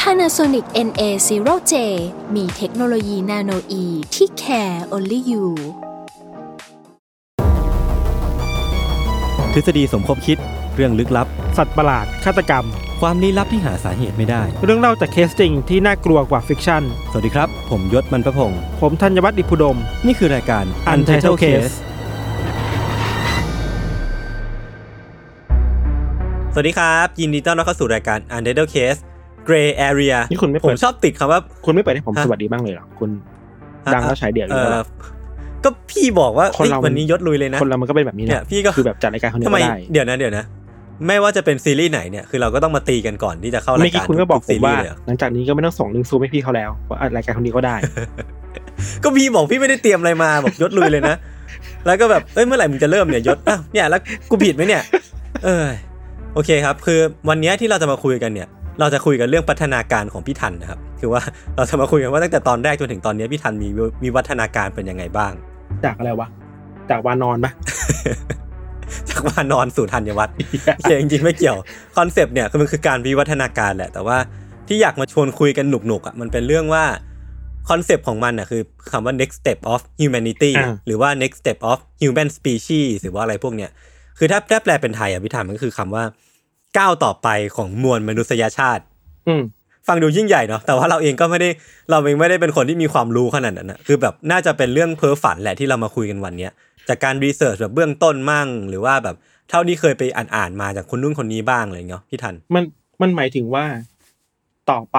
Panasonic NA0J มีเทคโนโลยี nanoe ที่ care only you ทฤษฎีสมคบคิดเรื่องลึกลับ สัตว์ประหลาด ฆาตกรรม ความลี้ลับที่หาสาเหตุไม่ได้ เรื่องเล่าจากเคสจริงที่น่ากลัวกว่าฟิกชั่น สวัสดีครับ ผมยชญ์ บรรพพงศ์ผมธัญวัฒน์อิพภูดม นี่คือรายการ Untitled Case สวัสดีครับ ยินดีต้อนรับเข้าสู่รายการ Untitled Case Gray Area นี่คุณไม่ผเปิมดชอบติดคำว่า คุณไม่เปิดให้ผมฮะสวัสดีบ้างเลยเหรอ คุณดังแล้วฉายเดี่ยวอเอยู่แล้วอเหรอก็พี่บอกว่าคนเราเฮ้ยวันนี้ยศลุยเลยนะ คนเรามันก็เป็นแบบนี้เนี่ยนะพี่ก็คือแบบจัดรายการคนเดียทำวไมก็ได้เดี๋ยวนะเดี๋ยวนะไม่ว่าจะเป็นซีรีส์ไหนเนี่ยคือเราก็ต้องมาตีกันก่อนที่จะเข้ารายเมื่อกี้การคุณก็บอกทุผมซีรีว่าส์เลยเหรอหลังจากนี้ก็ไม่ต้องส่งลิงก์ซูมให้พี่เขาแล้วว่าอัดรายการคนนี้ก็ได้ ก็พี่บอกพี่ไม่ได้เตรียมอะไรมาบอกยศลุยเลยนะแล้วก็แบบเอ้ยเมื่อไหร่มึงจะเริ่มเนี่ยยศอ้าวเนี่ยแล้วกูผิดไหมเนี่ย เออโอเคครับ คือวันเนี้ยที่เราจะมาคุยกันเนี่ย เราจะคุยกันเรื่องพัฒนาการของพี่ทันนะครับ คือว่าเราจะมาคุยกันว่าตั้งแต่ตอนแรกจนถึงตอนเนี้ยพี่ทันมีมีวัฒนาการเป็นยังไงบ้าง จากอะไรวะ จากวานอนปะจากว่านอนสู่ธัญวัฒน์โอเคจริงๆไม่เกี่ยวคอนเซปต์เนี่ยคือมันคือการวิวัฒนาการแหละ แต่ว่าที่อยากมาชวนคุยกันหนุกๆอะมันเป็นเรื่องว่าคอนเซปต์ของมันอะคือคำว่า next step of humanity อ่าหรือว่า next step of human species หรือว่าอะไรพวกเนี้ยคือถ้าถ้าแปลเป็นไทยอะพี่ธันมันก็คือคำว่า ก้าวต่อไปของมวลมนุษยชาติ อืมฟังดูยิ่งใหญ่เนาะแต่ว่าเราเองก็ไม่ได้เราเองไม่ได้เป็นคนที่มีความรู้ขนาดนั้นนะคือแบบน่าจะเป็นเรื่องเพ้อฝันแหละที่เรามาคุยกันวันเนี้ยจากการ research แบบเบื้องต้นมั่ง หรือว่าแบบเท่าที่เคยไปอ่านอ่านๆมาจากคนนู้นคนนี้บ้างอะไรเงี้ยพี่ธันมันมันหมายถึงว่าต่อไป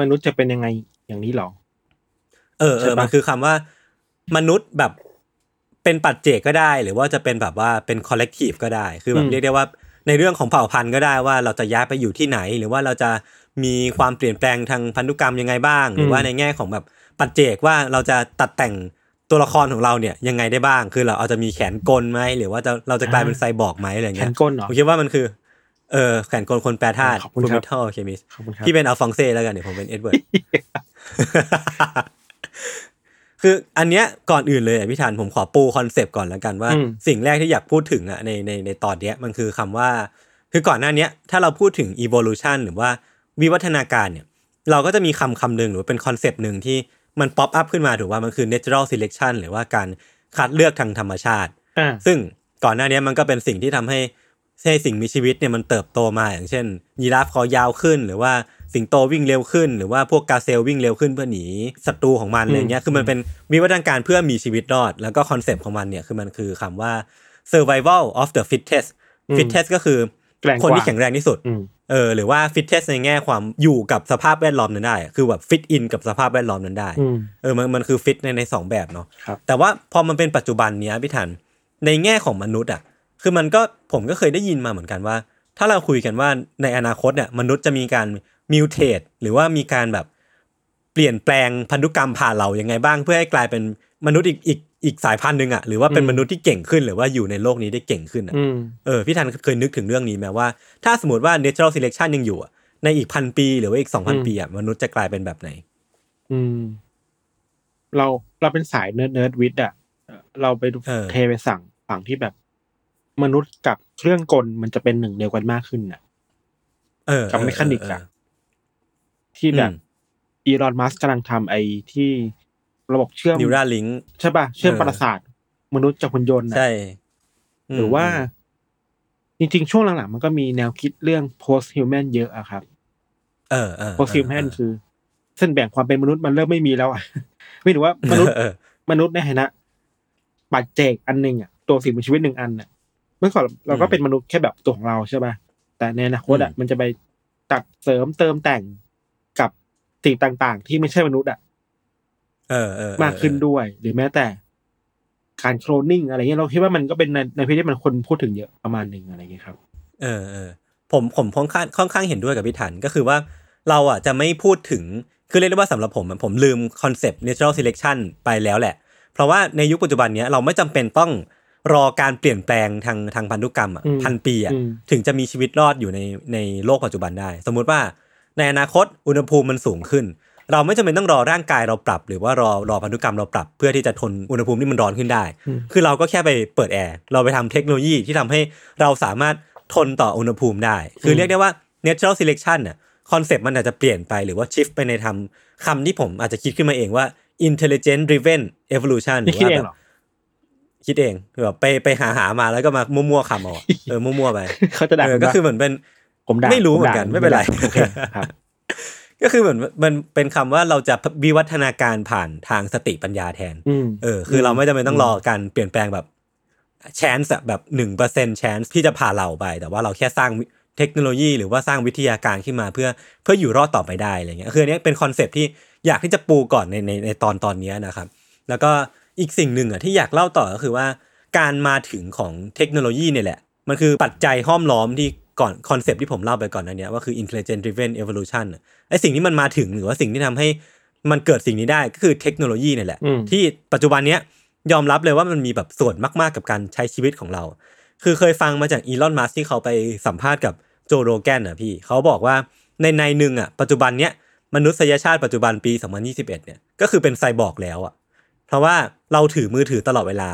มนุษย์จะเป็นยังไงอย่างนี้เหรอ เออเอใช่อปะมันคือคำว่า มนุษย์แบบเป็นปัจเจกก็ได้ หรือว่าจะเป็นแบบว่าเป็นคอลเลกทีฟก็ได้ คือแบบเรียกได้ว่า ในเรื่องของเผ่าพันธุ์ก็ได้ว่าเราจะย้ายไปอยู่ที่ไหน หรือว่าเราจะมีความเปลี่ยนแปลงทางพันธุกรรมยังไงบ้าง หรือว่าในแง่ของแบบปัจเจกว่าเราจะตัดแต่งตัวละครของเราเนี่ยยังไงได้บ้าง คือเราเอาจะมีแขนกลไหมหรือว่าจะเราจะกลายเป็นไซบอร์กไหมอะไรแขเงี้นยก้นเหรอผมคิดว่ามันคือเออแขนกลคนแปรธาตุขอบคุณครับ Metal Alchemist ขอบคุณครับพี่เป็นอัลฟองเซ่แล้วกันเดี๋ยวผมเป็นเอ็ดเวิร์ด คืออันเนี้ยก่อนอื่นเลยอะพี่ธันผมขอปูคอนเซปต์ก่อนแล้วกันว่าอืมสิ่งแรกที่อยากพูดถึงอะในในในตอนเนี้ยมันคือคำว่า คือก่อนหน้าเนี้ยถ้าเราพูดถึง evolution หรือว่าวิวัฒนาการเนี่ย เราก็จะมีคำคำหนึ่งหรือว่าเป็นคอนเซปต์หนึ่งที่มัน pop up ขึ้นมาถูกว่ามันคือ natural selection หรือว่าการคัดเลือกทางธรรมชาติอ่าซึ่งก่อนหน้านี้มันก็เป็นสิ่งที่ทำให้ให้สิ่งมีชีวิตเนี่ยมันเติบโตมาอย่างเช่น ยีราฟคอยาวขึ้น หรือว่า สิงโตวิ่งเร็วขึ้น หรือว่าพวกกาเซลวิ่งเร็วขึ้นเพื่อหนีศัตรูของมันอะไรเงี้ยคือมันเป็นวิวัฒนาการเพื่อมีชีวิตรอด แล้วก็คอนเซปต์ของมันเนี่ยคือมันคือคำว่า survival of the fittest อืม fittest ก็คือแกร่งกว่าคนที่แข็งแรงที่สุดอืมเออหรือว่า fittest ในแง่ความอยู่กับสภาพแวดล้อมนั้นได้ คือแบบ fit in กับสภาพแวดล้อมนั้นได้อืมเออมันมันคือฟิตในในสองแบบเนาะครับแต่ว่าพอมันเป็นปัจจุบันเนี้ยพี่ทันในแง่ของมนุษย์อะคือมันก็ผมก็เคยได้ยินมาเหมือนกันว่า ถ้าเราคุยกันว่าในอนาคตเนี่ยมนุษย์จะมีการ มิวเทตหรือว่ามีการแบบเปลี่ยนแปลงพันธุกรรมผ่านเรายังไงบ้าง เพื่อให้กลายเป็นมนุษย์อีกอีกอีกสายพันธุ์หนึ่งอะหรือว่าเป็นอืมมนุษย์ที่เก่งขึ้นหรือว่าอยู่ในโลกนี้ได้เก่งขึ้นอะอืมเออพี่ทันเคยนึกถึงเรื่องนี้ไหมว่า ถ้าสมมติว่า natural selection ยังอยู่อะในอีกพันปี หรือว่าอีกสองพันอืมปีอะมนุษย์จะกลายเป็นแบบไหน อืม เราเราเป็นสายเนิร์ดเนิร์ดวิทย์อะเอ่อเราไปดูเออเทไปสั่งฝั่งที่แบบ มนุษย์กับเครื่องกลันจะเป็นหนึ่งเดียวกันมากขึ้นน่ะเออกับเออ mechanic เอออะ ที่แบบอืมอีลอนมัสก์กำลังทำไอ้ที่ระบบเชื่อม Neuralink ใช่ป่ะ เชื่อมเออประสาทมนุษย์กับหุ่นยนต์น่ะใช่มหรือว่า จริงๆ ช่วงหลังๆ มันก็มีแนวคิดเรื่อง post human เยอะอะครับ เออเออ post human คือ เส้นแบ่งความเป็นมนุษย์มันเริ่มไม่มีแล้วอะไม่ถือว่ามนุษย์เออมนุษย์ในฐานะปัจเจกอันหนึ่งอะตัวสิ่งมีชีวิตหนึ่งอันอะเมื่อก่อนเราก็อืมเป็นมนุษย์แค่แบบตัวของเราใช่ป่ะแต่ในอนาคตอะอืมมันจะไปตัดเสริมเติมแต่งกับ สิ่งต่างๆ ที่ไม่ใช่มนุษย์อะเออเออมากขึ้นด้วย หรือแม้แต่การโคลนนิ่งอะไรเงี้ยเราคิดว่ามันก็เป็นในในพื้นที่มันคนพูดถึงเยอะประมาณหนึ่งอะไรเงี้ยครับ เออเออผมผมค่อนข้างค่อนข้างเห็นด้วยกับพี่ถันก็คือว่าเราอะจะไม่พูดถึงคือเรียกได้ว่าสำหรับผมอะผมลืมคอนเซปต์ natural selection ไปแล้วแหละ เพราะว่าในยุคปัจจุบันเนี้ยเราไม่จำเป็นต้องรอการเปลี่ยนแปลงทางทางพันธุกรรมอะอืมพันปีอะอืมถึงจะมีชีวิตรอดอยู่ในในโลกปัจจุบันได้ สมมุติว่า ในอนาคตอุณหภูมิมันสูงขึ้น เราไม่จำเป็นต้องรอร่างกายเราปรับ หรือว่ารอรอพันธุกรรมเราปรับ เพื่อที่จะทนอุณหภูมิที่มันร้อนขึ้นได้ คือเราก็แค่ไปเปิดแอร์เราไปทำเทคโนโลยีที่ทำให้เราสามารถทนต่ออุณหภูมิได้ คือเรียกได้ว่า natural selection น่ะคอนเซปต์มันอาจจะเปลี่ยนไปหรือว่า shift ไปในทำคำที่ผมอาจจะคิดขึ้นมาเองว่า intelligent driven evolution หรืนี่อคิดว่าเอแบงบเหรอคิดเองคือแบบไปไปหาหามาแล้วก็มามั่วๆคำเอาอะเออมั่วๆไปเขาจะด่าเอผอมก็ว่าคือเหมือนเป็น ผมด่าไม่รู้ผเหมือนด่ากันไม่เป็นไรโอเคครับ ก็คือเหมือนมันเป็นคำว่าเราจะวิวัฒนาการผ่านทางสติปัญญาแทนอืมเออ คือเราไม่จำเป็นต้องรอการเปลี่ยนแปลงแบบ chance อะแบบหนึ่งเปอร์เซ็น chance ที่จะพาเราไป แต่ว่าเราแค่สร้างเทคโนโลยีหรือว่าสร้างวิทยาการขึ้นมาเพื่อเพื่ออยู่รอดต่อไปได้อะไรเงี้ยคืออันเนี้ยเป็น concept ที่อยากที่จะปูก่อนในในในตอนตอนเนี้ยนะครับ แล้วก็อีกสิ่งหนึ่งอะที่อยากเล่าต่อก็คือว่า การมาถึงของเทคโนโลยีเนี่ยแหละ มันคือปัจจัยห้อมล้อมที่ ก่อนคอนเซปต์ที่ผมเล่าไปก่อนอันเนี้ยว่าคือ intelligent driven evolution อะไอสิ่งที่มันมาถึงหรือว่าสิ่งที่ทำให้มันเกิดสิ่งนี้ได้ก็คือเทคโนโลยีเนี่ยแหละอืมที่ปัจจุบันเนี้ยยอมรับเลยว่ามันมีแบบส่วนมากๆกับการใช้ชีวิตของเรา คือเคยฟังมาจากอีลอนมัสที่เขาไปสัมภาษณ์กับโจโรแกนอะพี่ เขาบอกว่าในในหนึ่งอะปัจจุบันเนี้ยมนุษยชาติปัจจุบันปี 2021 เนี่ยก็คือเป็นไซบอร์กแล้วอะเพราะว่าเราถือมือถือตลอดเวลา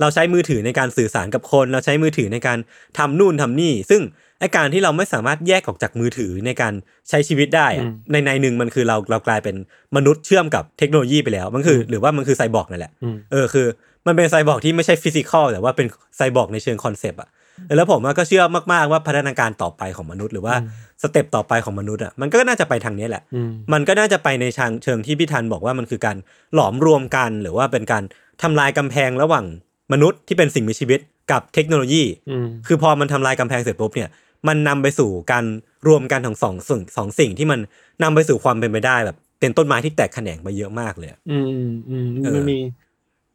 เราใช้มือถือในการสื่อสารกับคน เราใช้มือถือในการทำนู่นทำนี่ ซึ่งไอการที่เราไม่สามารถแยกออกจากมือถือในการใช้ชีวิตได้อะอืมในในหนึ่งมันคือเราเรากลายเป็นมนุษย์เชื่อมกับเทคโนโลยีไปแล้ว มันคือ หรือว่ามันคือไซบอร์กนั่นแหละอืมเออคือ มันเป็นไซบอร์กที่ไม่ใช่ physical แต่ว่าเป็นไซบอร์กในเชิง concept อะแล้วผมอะก็เชื่อมากๆว่าพัฒนาการต่อไปของมนุษย์ หรือว่า step ต่อไปของมนุษย์อะมันก็น่าจะไปทางนี้แหละอืมมันก็น่าจะไปในทางเชิงที่พี่ทันบอกว่ามันคือการหลอมรวมกัน หรือว่าเป็นการทำลายกำแพงระหว่าง มนุษย์ที่เป็นสิ่งมีชีวิตกับเทคโนโลยีอืมคือพอมันทำลายกำแพงเสร็จปุ๊บเนี่ย มันนำไปสู่การรวมกันของสองสิ่งสองสิ่งที่มันนำไปสู่ความเป็นไปได้แบบ เป็นต้นไม้ที่แตกแขนงไปเยอะมากเลยอะอืมอืมอืมเออมันมี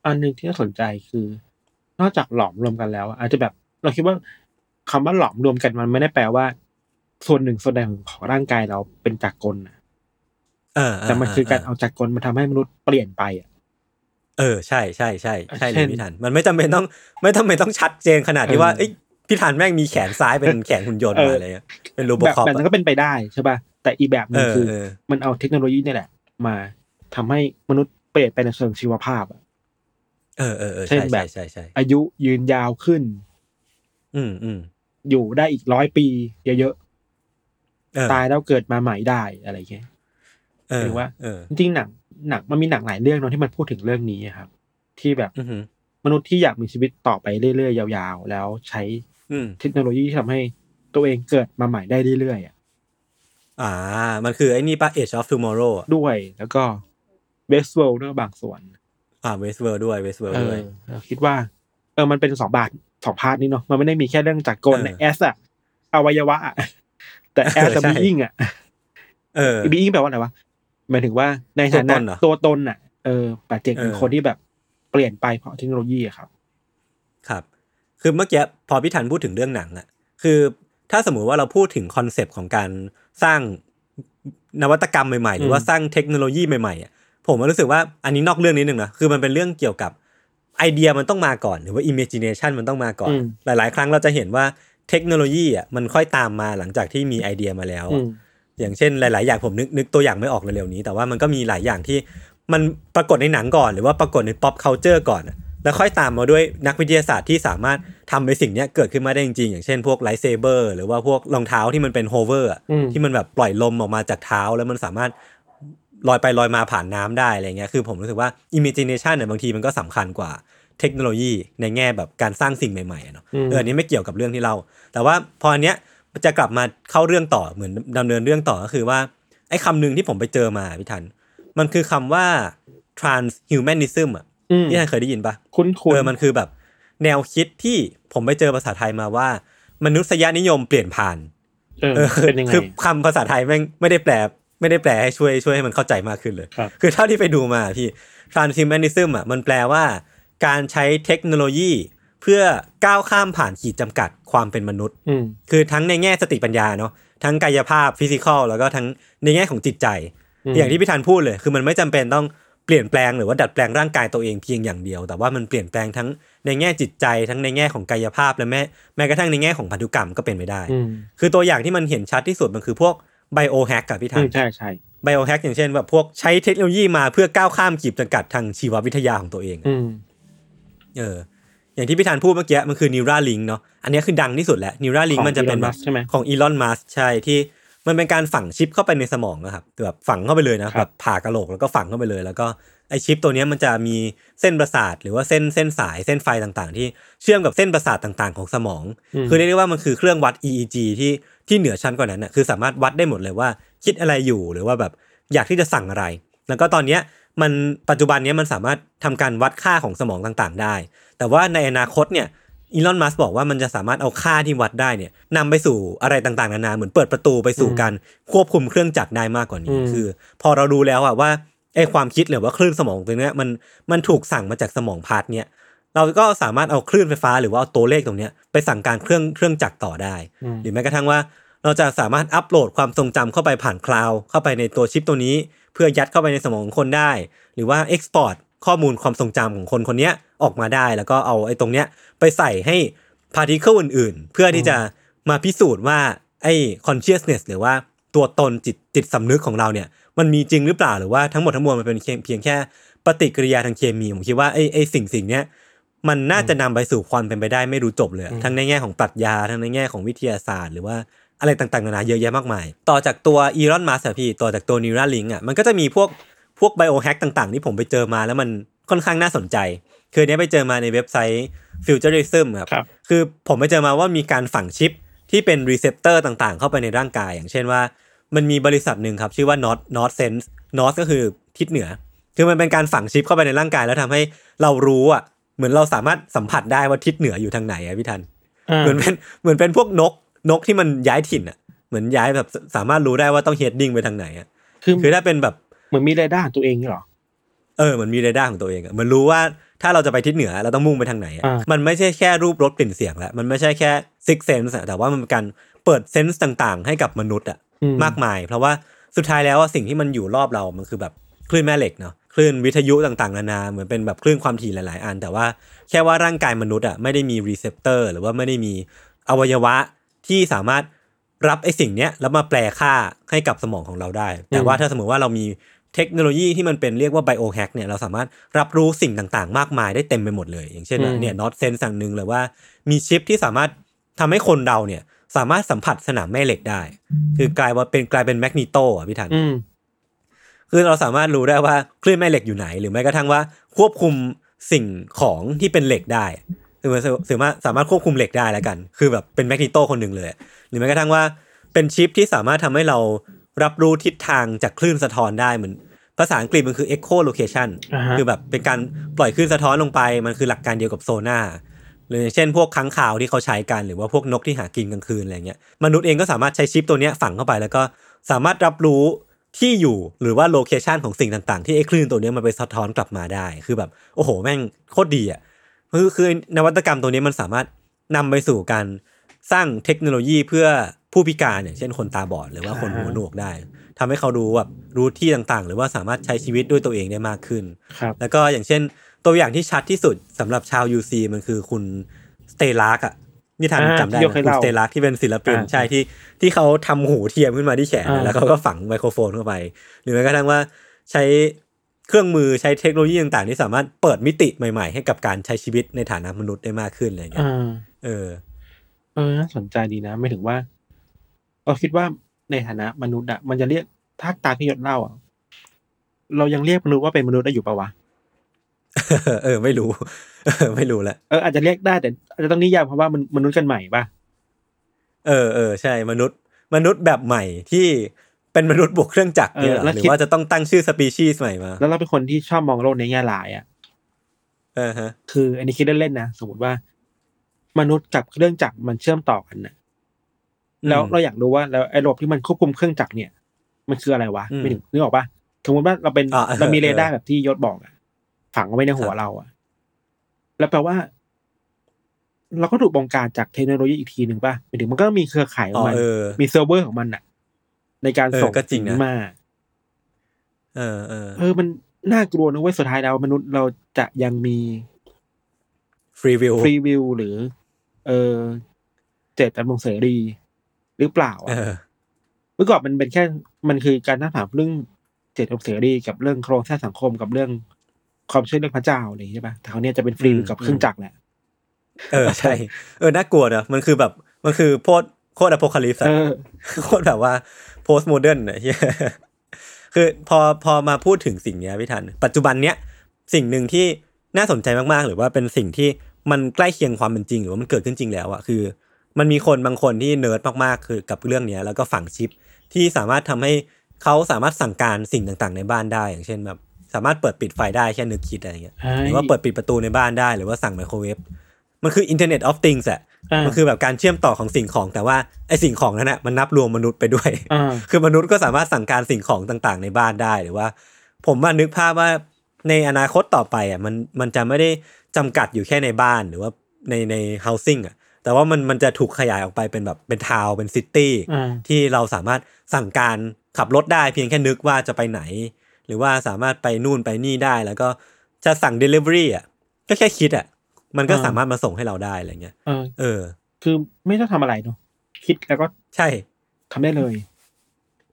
อันหนึ่งที่น่าสนใจคือ นอกจากหลอมรวมกันแล้วอะอาจจะแบบ เราคิดว่าคำว่าหลอมรวมกันมันไม่ได้แปลว่า ส่วนหนึ่งส่วนใดของของร่างกายเราเป็นจากกลนะเออแต่มันคือการเอาจากกลมาทำให้มนุษย์เปลี่ยนไปอะ เออใช่ใช่ใช่ใช่เลเช่ยนพี่ทันมันไม่จำเป็นต้องไม่จำเป็นต้องชัดเจนขนาดที่ว่าเออเอ้ยพี่ทันแม่งมีแขนซ้ายเป็นแขนหุ่นยนต์เออมาอะไรเงี้ยเป็นโรบอแบบคอปแบบนั้นก็เป็นไปได้ใช่ป่ะแต่อีกแบบหเอนึ่งอคือเออมันเอาเทคโนโลยีนี่แหละ มาทำให้มนุษย์เปลี่ยนไปในเชิงชีวภาพอะเออเออเออเช่ใช่นแบบใช่ใช่ใช่อายุยืนยาวขึ้น อืมอืมอยู่ได้อีกร้อยปี เยอะเออๆตายแล้วเกิดมาใหม่ได้อะไรเงี้ยเออหรือว่าเออจริงๆหนัง หนังมันมีหนังหลายเรื่องเนาะที่มันพูดถึงเรื่องนี้อะครับ ที่แบบอือหือมนุษย์ที่อยากมีชีวิตต่อไปเรื่อยๆยาวๆ แล้วใช้อืมเทคโนโลยีที่ทำให้ตัวเองเกิดมาใหม่ได้เรื่อยๆอะอ่า มันคือไอ้นี่ป่ะ Age of Tomorrow อะด้วยแล้วก็เวสเวิลด์ด้วยบางส่วน อ่า Westworld ด้วย Westworld เอด้วยอเราคิดว่า เออมันเป็นสอง part สอง part นี้เนาะมันไม่ได้มีแค่เรื่องจักรกลเออ as อะอวัยวะอะแต่ as เออใช่ being อะเออ being แปลว่าอะไรวะ หมายถึงว่าในฐานะตัวตนะนเหรอตัวตนอะเออปัจเจกเป็นเออคนที่แบบเปลี่ยนไปเพราะเทคโนโลยีอะครับ ครับ คือเมื่อกี้พอพี่ทันพูดถึงเรื่องหนังอะคือถ้าสมมุติว่าเราพูดถึง concept ของการสร้างนวัตกรรมใหม่ๆ หรือว่าอืมสร้างเทคโนโลยีใหม่ๆอะผมรู้สึกว่าอันนี้นอกเรื่องนิดนึงนะคือมันเป็นเรื่องเกี่ยวกับไอเดียมันต้องมาก่อน หรือว่า imagination มันต้องมาก่อนอืมหลาย ๆ ครั้งเราจะเห็นว่าเทคโนโลยีอะมันค่อยตามมาหลังจากที่มีไอเดียมาแล้ว อือะมอย่างเช่นหลาย ๆ อย่างผมนึกนึกตัวอย่างไม่ออกเร็วๆนี้ แต่ว่ามันก็มีหลายอย่างที่มันปรากฏในหนังก่อน หรือว่าปรากฏใน pop culture ก่อนอะแล้วค่อยตามมาด้วยนักวิทยาศาสตร์ที่สามารถทำในสิ่งเนี้ยเกิดขึ้นมาได้จริง ๆ อย่างเช่นพวก lightsaber หรือว่าพวกรองเท้าที่มันเป็น hover อืมที่มันแบบปล่อยลมออกมาจากเท้า แล้วมันสามารถลอยไปลอยมาผ่านน้ำได้อะไรเงี้ยคือผมรู้สึกว่า imagination เนี่ยบางทีมันก็สำคัญกว่าเทคโนโลยีในแง่แบบการสร้างสิ่งใหม่ๆอะเนาะอืมเอออันนี้ไม่เกี่ยวกับเรื่องที่เล่าแต่ว่าพออันเนี้ย จะกลับมาเข้าเรื่องต่อเหมือนดำเนินเรื่องต่อก็คือว่าไอ้คำหนึ่งที่ผมไปเจอมาพี่ทัน มันคือคำว่า transhumanism อะอืมพี่ทันเคยได้ยินปะคุ้นๆเออมันคือแบบ แนวคิดที่ผมไปเจอภาษาไทยมาว่า มนุษยนิยมเปลี่ยนผ่านเออเออเป็นยังไงคือคำภาษาไทยแม่งไม่ได้แปลไม่ได้แปลให้ช่วยช่วยให้มันเข้าใจมากขึ้นเลยครับคือเท่าที่ไปดูมาพี่ transhumanism อะมันแปลว่า การใช้เทคโนโลยี เพื่อก้าวข้ามผ่านขีดจำกัดความเป็นมนุษย์อืมคือทั้งในแง่สติปัญญาเนาะทั้งกายภาพฟิสิกอลแล้วก็ทั้งในแง่ของจิตใจมอย่างที่พี่ธันพูดเลย คือมันไม่จำเป็นต้องเปลี่ยนแปลงหรือว่าดัดแปลงร่างกายตัวเองเพียงอย่างเดียว แต่ว่ามันเปลี่ยนแปลงทั้งในแง่จิตใจ ทั้งในแง่ของกายภาพและแม้แม้กระทั่งในแง่ของพันธุกรรมก็เป็นไปได้อืมคือตัวอย่างที่มันเห็นชัดที่สุดมันคือพวกไบโอแฮกกับพี่ธัอืนมใช่ใช่ไบโอแฮกอย่างเช่นแบบพวกใช้เทคโนโลยีมาเพื่อก้าวข้ามขีดจำกัดทางชีววิทยาของตัวเองอืมเออ อย่างที่พี่ธันพูดเมื่อกี้มันคือ Neuralink เนาะอันนี้คือดังที่สุดแหละ Neuralink ของมันจะเป็น Elon แบบ Musk ใช่ไหมของอีลอนมัสใช่ที่มันเป็นการฝังชิปเข้าไปในสมองนะครับแบบฝังเข้าไปเลยนะครับแบบผ่ากระโหลกแล้วก็ฝังเข้าไปเลย แล้วก็ไอชิปตัวเนี้ยมันจะมีเส้นประสาท หรือว่าเส้นเส้นสายเส้นไฟต่างๆ ที่เชื่อมกับเส้นประสาทต่างๆ ของสมองมคือเรียกได้ว่ามันคือเครื่องวัด EEG ที่ที่เหนือชั้นกว่านั้นน่ะคือสามารถวัดได้หมดเลยว่า คิดอะไรอยู่หรือว่าแบบอยากที่จะสั่งอะไร แล้วก็ตอนเนี้ยมันปัจจุบันเนี้ยมันสามารถทำการวัดค่าของสมองต่างๆ ได้ แต่ว่าในอนาคตเนี่ยอีลอนมัสบอกว่ามันจะสามารถเอาค่าที่วัดได้เนี่ยนำไปสู่อะไรต่างๆนานาเหมือนเปิดประตูไปสู่การควบคุมเครื่องจักรได้มากกว่านี้อืมคือ พอเรารู้แล้วอะว่าไอความคิดหรือว่าคลื่นสมองตรงเนี้ยมันมันถูกสั่งมาจากสมอง part เนี้ยเราก็สามารถเอาคลื่นไฟฟ้าหรือว่าเอาตัวเลขตรงเนี้ยไปสั่งการเครื่องเครื่องจักรต่อได้อืมหรือแม้กระทั่งว่า เราจะสามารถอัปโหลดความทรงจำเข้าไปผ่าน cloud เข้าไปในตัวชิปตัวนี้ เพื่อยัดเข้าไปในสมองของคนได้ หรือว่า export ข้อมูลความทรงจำของคนคนเนี้ยออกมาได้ แล้วก็เอาไอ้ตรงเนี้ยไปใส่ให้ particle อื่น ๆ เพื่อที่จะมาพิสูจน์ว่าไอ้ consciousness หรือว่าตัวตนจิตจิตสำนึกของเราเนี่ย มันมีจริงหรือเปล่าหรือว่าทั้งหมดทั้งมวลมันเป็นเพียงเพียงแค่ปฏิกิริยาทางเคมีผมคิดว่าไอ้ไอ้สิ่งสิ่งเนี้ยมันน่าจะนำไปสู่ความเป็นไปได้ไม่รู้จบเลยอะทั้งในแง่ของปรัชญา ทั้งในแง่ของวิทยาศาสตร์ หรือว่าอะไรต่างๆนานาเยอะแยะมากมาย ต่อจากตัวอีรอนมัสอะพี่ต่อจากตัว Neuralink อะมันก็จะมีพวกพ วกไบโอแฮกต่าง ๆ ที่ผมไปเจอมาแล้วมันค่อนข้างน่าสนใจ คืออนเนี้ยไปเจอมาในเว็บไซต์ Futurism ครับครับคือผมไปเจอมาว่ามีการฝังชิปที่เป็น receptor ต่างๆ เข้าไปในร่างกาย อย่างเช่นว่า มันมีบริษัทหนึ่งครับ ชื่อว่า North North Sense North ก็คือทิศเหนือ คือมันเป็นการฝังชิปเข้าไปในร่างกาย แล้วทำให้เรารู้อะเหมือนเราสามารถสัมผัสได้ว่าทิศเหนืออยู่ทางไหนอะพี่ทันอ่าเหมือนเป็นเหมือนเป็นพวกนกนกที่มันย้ายถิ่นอะ เหมือนย้ายแบบสามารถรู้ได้ว่าต้อง heading ไปทางไหนอะคือคือถ้าเป็นแบบเห มือนมีเรดาร์ของตัวเองนี่หรอเออเหมือนมีเรดาร์ของตัวเองอะเหมือนรู้ว่าถ้าเราจะไปทิศเหนือเราต้องมุ่งไปทางไหนอะอ่ามันไม่ใช่แค่รูปรสกลิ่นเสียงแล้วมันไม่ใช่แค่ sixth sense แต่ว่ามันเป็นการเปิด sense ต่างๆ ให้กับมนุษย์อะอืมากมาย เพราะว่าสุดท้ายแล้วอะสิ่งที่มันอยู่รอบเรามันคือแบบคลื่นแม่เหล็กเนาะคลื่นวิทยุต่างๆนานาเหมือนเป็นแบบคลื่นความถี่หลาย ๆ อัน แต่ว่าแค่ว่าร่างกายมนุษย์อะไม่ได้มี receptor หรือว่าไม่ได้มีอวัยวะที่สามารถรับไอ้สิ่งเนี้ยแล้วมาแปลค่าให้กับสมองของเราได้ แต่ว่าถ้าสมมติว่าเรามี เทคโนโลยีที่มันเป็นเรียกว่าไบโอแฮกเนี่ยเราสามารถรับรู้สิ่งต่างๆ มากมายได้เต็มไปหมดเลย อย่างเช่นว่าอืมเนี่ยน็อตเซนสั่งหนึ่งหรือว่ามีชิปที่สามารถทำให้คนเราเนี่ยสามารถสัมผัสสนามแม่เหล็กได้ คือกลายว่าเป็นกลายเป็นแมกนีโตอะพี่ทันอืมคือเราสามารถรู้ได้ว่าคลื่นแม่เหล็กอยู่ไหน หรือแม้กระทั่งว่าควบคุมสิ่งของที่เป็นเหล็กได้คือมันสามารถสามารถควบคุมเหล็กได้แล้วกัน คือแบบเป็นแมกนีโตคนหนึ่งเลย หรือแม้กระทั่งว่าเป็นชิปที่สามารถทำให้เรา รับรู้ทิศทางจากคลื่นสะท้อนได้เหมือน ภาษาอังกฤษมันคือ echo location อ่าฮะคือแบบเป็นการปล่อยคลื่นสะท้อนลงไป มันคือหลักการเดียวกับโซน่าหรืออย่างเช่นพวกค้างคาวที่เขาใช้กันหรือว่าพวกนกที่หากินกลางคืนอะไรเงี้ยมนุษย์เองก็สามารถใช้ชิปตัวเนี้ยฝังเข้าไปแล้วก็สามารถรับรู้ที่อยู่หรือว่าโลเคชันของสิ่งต่างๆ ที่ไอ้คลื่นตัวเนี้ยมันไปสะท้อนกลับมาได้ คือแบบ โอ้โห แม่งโคตรดีอะคือคือนวัตกรรมตัวนี้มันสามารถนำไปสู่การสร้างเทคโนโลยีเพื่อ ผู้พิการอย่างเช่นคนตาบอดหรือว่าคนหูหนวกได้ทำให้เขารู้แบบรู้ที่ต่างๆ หรือว่าสามารถใช้ชีวิตด้วยตัวเองได้มากขึ้นครับแล้วก็อย่างเช่น ตัวอย่างที่ชัดที่สุดสำหรับชาว UC มันคือคุณ Stelarc อะพี่ทันอ่าจำได้ไหมที่เคยเล่าคุณ Stelarc ที่เป็นศิลปินอ่าใช่ที่ที่เขาทำหูเทียมขึ้นมาที่แขนอ่าแล้วเขาก็ฝังไมโครโฟนเข้าไป หรือแม้กระทั่งว่าใช้เครื่องมือใช้เทคโนโลยีต่างๆ ที่สามารถเปิดมิติใหม่ๆ ให้กับการใช้ชีวิตในฐานะมนุษย์ได้มากขึ้นอะไรอย่างเงี้ยอ่าเออ เออ น่าสนใจดีนะ ไม่ถึงว่า เราคิดว่าในฐานะมนุษย์อะมันจะเรียกถ้าตามที่ยศเล่าอะเรายังเรียกมนุษย์ว่าเป็นมนุษย์ได้อยู่ปะวะเออ ไม่รู้เออไม่รู้แหละเอออาจจะเรียกได้แต่อาจจะต้องนิยามเพราะว่ามันมนุษย์กันใหม่ปะเออเออใช่มนุษย์ มนุษย์แบบใหม่ที่เป็นมนุษย์บวกเครื่องจักรเนี่ยเหรอหรือว่าจะต้องตั้งชื่อสปีชีส์ใหม่มา แล้วเราเป็นคนที่ชอบมองโลกในแง่ร้ายอะเออฮะ คือ อันนี้คิดเล่นๆนะสมมติว่า มนุษย์กับเครื่องจักรมันเชื่อมต่อกันนะ แล้วเราอยากรู้ว่าแล้วไอ้ระบบที่มันควบคุมเครื่องจักรเนี่ย มันคืออะไรวะอืมไม่ถึงนึกออกปะสมมติว่าเราเป็นอ่าเออเรามีเรดาร์เออแบบที่ยศบอกอะฝังเอาไว้ในหัวครับเราอะแล้วแปลว่า เราก็ถูกบงการจากเทคโนโลยีอีกทีหนึ่งป่ะหมายถึงมันก็มีเครือข่ายของมันเออมีเซิร์ฟเวอร์ของมันอะในการเออส่งก็จริงนะสิ่นี้มาเออเออเออมันน่ากลัวนะเว้ยสุดท้ายแล้วมนุษย์เราจะยังมี free will free will หรือ เออเจตจำนงเสรี หรือเปล่าเออะอเมื่อก่อนมันเป็นแค่มันคือการตั้งถามเรื่องเจตจำนงเสรีกับเรื่องโครงสร้างสังคมกับเรื่องความเชื่อเรื่องพระเจ้าอะไรอย่างงี้ใช่ปะแต่คราวเนี้ยจะเป็น free will กับเครื่องจักรแหละเออใช่ เออน่ากลัวนะมันคือแบบมันคือโพดโคตร apocalypse เออโคตรแบบว่า postmodern อะเหี้ยคือพอพอมาพูดถึงสิ่งเนี้ยพี่ทัน ปัจจุบันเนี้ยสิ่งหนึ่งที่น่าสนใจมากๆ หรือว่าเป็นสิ่งที่มันใกล้เคียงความเป็นจริง หรือว่ามันเกิดขึ้นจริงแล้วอะคือ มันมีคนบางคนที่เนิร์ดมากๆคือกับเรื่องเนี้ยแล้วก็ฝังชิปที่สามารถทำให้เขาสามารถสั่งการสิ่งต่างๆ ในบ้านได้ อย่างเช่นแบบสามารถเปิดปิดไฟได้แค่นึกคิดอะไรเงี้ยใช่หรือว่าเปิดปิดประตูในบ้านได้หรือว่าสั่งไมโครเวฟมันคือ Internet of Things อะอ่ามันคือแบบการเชื่อมต่อของสิ่งของ แต่ว่าไอสิ่งของนั้นน่ะมันนับรวมมนุษย์ไปด้วยอ่าคือมนุษย์ก็สามารถสั่งการสิ่งของต่างๆ ในบ้านได้หรือว่า ผมว่านึกภาพว่าในอนาคตต่อไปอะมันมันจะไม่ได้จำกัดอยู่แค่ในบ้านหรือว่าในใน housing อะ แต่ว่ามันมันจะถูกขยายออกไปเป็นแบบเป็นทาวเป็นซิตี้อ่าที่เราสามารถสั่งการขับรถได้เพียงแค่นึกว่าจะไปไหน หรือว่าสามารถไปนู่นไปนี่ได้ แล้วก็จะสั่ง Delivery อะก็แค่คิดอะมันก็สามารถมาส่งให้เราได้อะไรเงี้ยเออเออ คือไม่ต้องทำอะไรเนาะคิดแล้วก็ใช่ทำได้เลย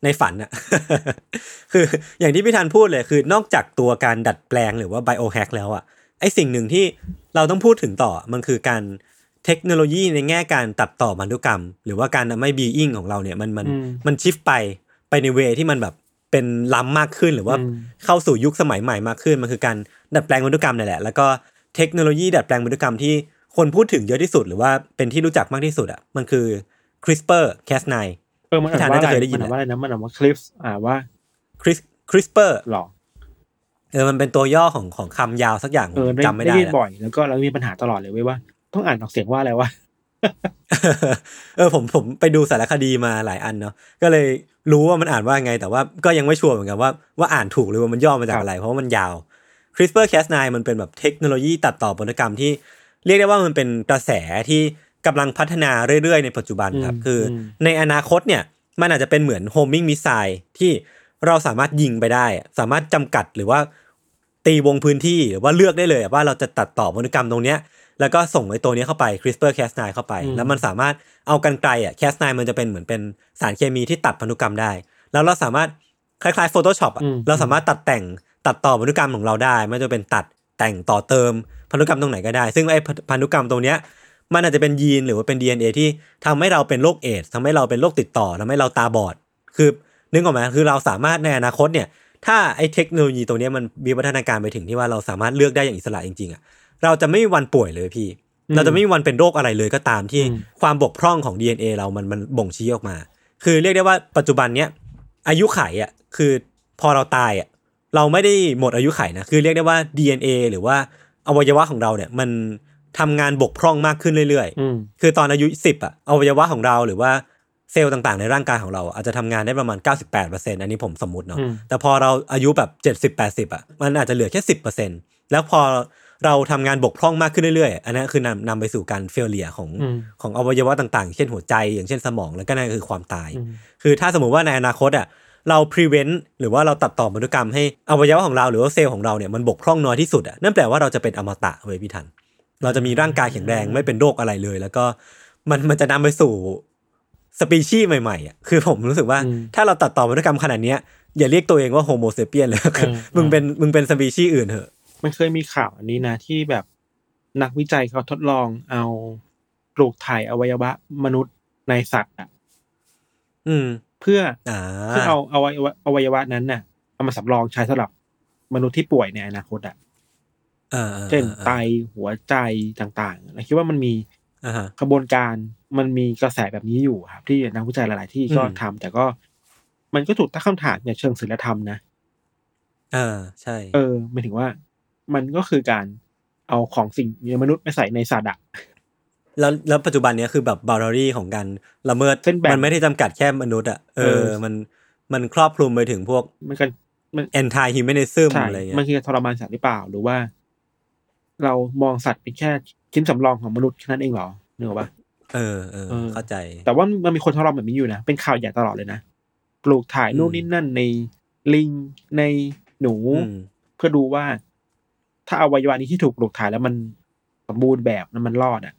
ในฝันอะคืออย่างที่พี่ธันพูดเลยคือนอกจากตัวการดัดแปลงหรือว่าไบโอแฮกแล้วอะไอสิ่งหนึ่งที่เราต้องพูดถึงต่อมันคือการ เทคโนโลยีในแง่การตัดต่อพันธุกรรม หรือว่าการทำให้บีอิงของเราเนี่ยมันมันอืมมันชิฟไปไปในเวที่มันแบบเป็นล้ำมากขึ้นหรือว่าอืมเข้าสู่ยุคสมัยใหม่มากขึ้น มันคือการดัดแปลงพันธุกรรมนี่แหละ แล้วก็เทคโนโลยีดัดแปลงพันธุกรรมที่คนพูดถึงเยอะที่สุด หรือว่าเป็นที่รู้จักมากที่สุดอะมันคือ CRISPR Cas9 เออมันอ่านพี่ธานว่าน่าจะอะไรเคยได้ยิมันนอ่านว่าอะไรนะมันอ่านว่าคลิปอ่านว่า Cris CRISPR หรอเออมันเป็นตัวย่อของของคำยาวสักอย่างเออได้จำไม่ได้ได้ยินแล้วบ่อย แล้วก็เรามีปัญหาตลอดเลยเว้ยว่า ต้องอ่านออกเสียงว่าอะไรวะเออผมผมไปดูสารคดีมาหลายอันเนาะก็เลยรู้ว่ามันอ่านว่าไง แต่ว่าก็ยังไม่ชัวร์เหมือนกันว่าว่าอ่านถูกหรือว่ามันย่อมาจากอะไร เพราะว่ามันยาว CRISPR Cas9 มันเป็นแบบเทคโนโลยีตัดต่อพันธุกรรมที่เรียกได้ว่ามันเป็นกระแสที่กำลังพัฒนาเรื่อยๆ ในปัจจุบันครับอืมคืออมในอนาคตเนี่ยมันอาจจะเป็นเหมือนโฮมิงมิสไซที่เราสามารถยิงไปได้อะสามารถจำกัดหรือว่าตีวงพื้นที่หรือว่าเลือกได้เลยว่าเราจะตัดต่อพันธุกรรมตรงเนี้ย แล้วก็ส่งไอ้ตัวนี้เข้าไป CRISPR Cas9 เข้าไปอืมแล้วมันสามารถเอากันไกลอะ Cas9 มันจะเป็นเหมือนเป็นสารเคมีที่ตัดพันธุกรรมได้ แล้วเราสามารถคล้ายๆ Photoshop อะอืมเราสามารถตัดแต่งตัดต่อพันธุกรรมของเราได้ ไม่ว่าจะเป็นตัดแต่งต่อเติมพันธุกรรมตรงไหนก็ได้ ซึ่งไอ้พันธุกรรมตรงเนี้ยมันอาจจะเป็นยีนหรือว่าเป็น DNA ที่ทำให้เราเป็นโรคเอดส์ทำให้เราเป็นโรคติดต่อทำให้เราตาบอด คือนึกออกไหมคือเราสามารถในอนาคตเนี่ย ถ้าไอ้เทคโนโลยีตรงเนี้ยมันมีวัฒนาการไปถึงที่ว่าเราสามารถเลือกได้อย่างอิสระจริงๆอะ เราจะไม่มีวันป่วยเลยพี่อืมเราจะไม่มีวันเป็นโรคอะไรเลยก็ตามที่อืมความบกพร่องของ DNA เรามันมันบ่งชี้ออกมา คือเรียกได้ว่าปัจจุบันเนี้ยอายุไขอะคือพอเราตายอะเราไม่ได้หมดอายุไขนะคือเรียกได้ว่า DNA หรือว่าอวัยวะของเราเนี่ยมันทำงานบกพร่องมากขึ้นเรื่อยๆอืมคือตอนอายุ10อะอวัยวะของเราหรือว่าเซลล์ต่างๆ ในร่างกายของเราอาจจะทำงานได้ประมาณ 98%อันนี้ผมสมมติเนาะอืมแต่พอเราอายุแบบ 70-80อะมันอาจจะเหลือแค่ 10%แล้วพอ เราทำงานบกพร่องมากขึ้นเรื่อยๆ อันนั้นคือนำนำไปสู่การเฟลเลียของอืมของอวัยวะต่างๆ เช่นหัวใจ อย่างเช่นสมองแล้วก็นั่นคือความตายอืมคือถ้าสมมุติว่าในอนาคตอะเรา prevent หรือว่าเราตัดต่อพันธุกรรมให้อวัยวะของเราหรือว่าเซลล์ของเราเนี่ยมันบกพร่องน้อยที่สุดอะนั่นแปลว่าเราจะเป็นอมตะเว้ยพี่ทัน เราจะมีร่างกายแข็งแรงไม่เป็นโรคอะไรเลย แล้วก็มันมันจะนำไปสู่สปีชีส์ใหม่ๆอะคือผมรู้สึกว่าอืมถ้าเราตัดต่อพันธุกรรมขนาดเนี้ยอย่าเรียกตัวเองว่าโฮโมเซเปียนเลยคือเออมึงเป็นมึงเป็นสปีชีส์อื่นเถอะ มันเคยมีข่าวอันนี้นะที่แบบนักวิจัยเขาทดลองเอาปลูกถ่ายอวัยวะ มนุษย์ในสัตว์อะ อืม เพื่ออ่าเพื่อเอาอวัยวะอวัยวะนั้นน่ะ เอามาสำรองใช้สำหรับมนุษย์ที่ป่วยในอนาคตอะอ่าเช่นไตหัวใจต่างๆเราคิดว่ามันมีอ่าฮะกระบวนการมันมีกระแสแบบนี้อยู่ครับ ที่นักวิจัยหลาย ๆ ที่ก็อืมทำแต่ก็มันก็ถูกตั้งคำถามในเชิงศีลธรรมนะอ่าใช่ เออหมายถึงว่า มันก็คือการเอาของสิ่งในมนุษย์ไปใส่ในสัตว์อะแล้วแล้วปัจจุบันเนี้ยคือแบบบาร์รีของการละเมิดเส้นแบ่งมันไม่ได้จำกัดแค่มนุษย์อะเอเอออมันมันครอบคลุมไปถึงพวกมันกันมัน anti humanism ใช่อะไรเงี้มันยคือการทรมานสัตว์หรือเปล่าหรือว่า เรามองสัตว์เป็นแค่ชิ้นสำรองของมนุษย์แค่นั้นเองเหรอนึกออกปะเออเออเออเข้าใจ แต่ว่ามันมีคนทดลองแบบนี้อยู่นะ เป็นข่าวใหญ่ตลอดเลยนะปลูกถ่ายอืมนู่นนี่นั่นในลิงในหนูอืมเพื่อดูว่า ถ้าอวัยวะนี้ที่ถูกปลูกถ่ายแล้วมันสมบูรณ์แบบแล้วมันรอดอะ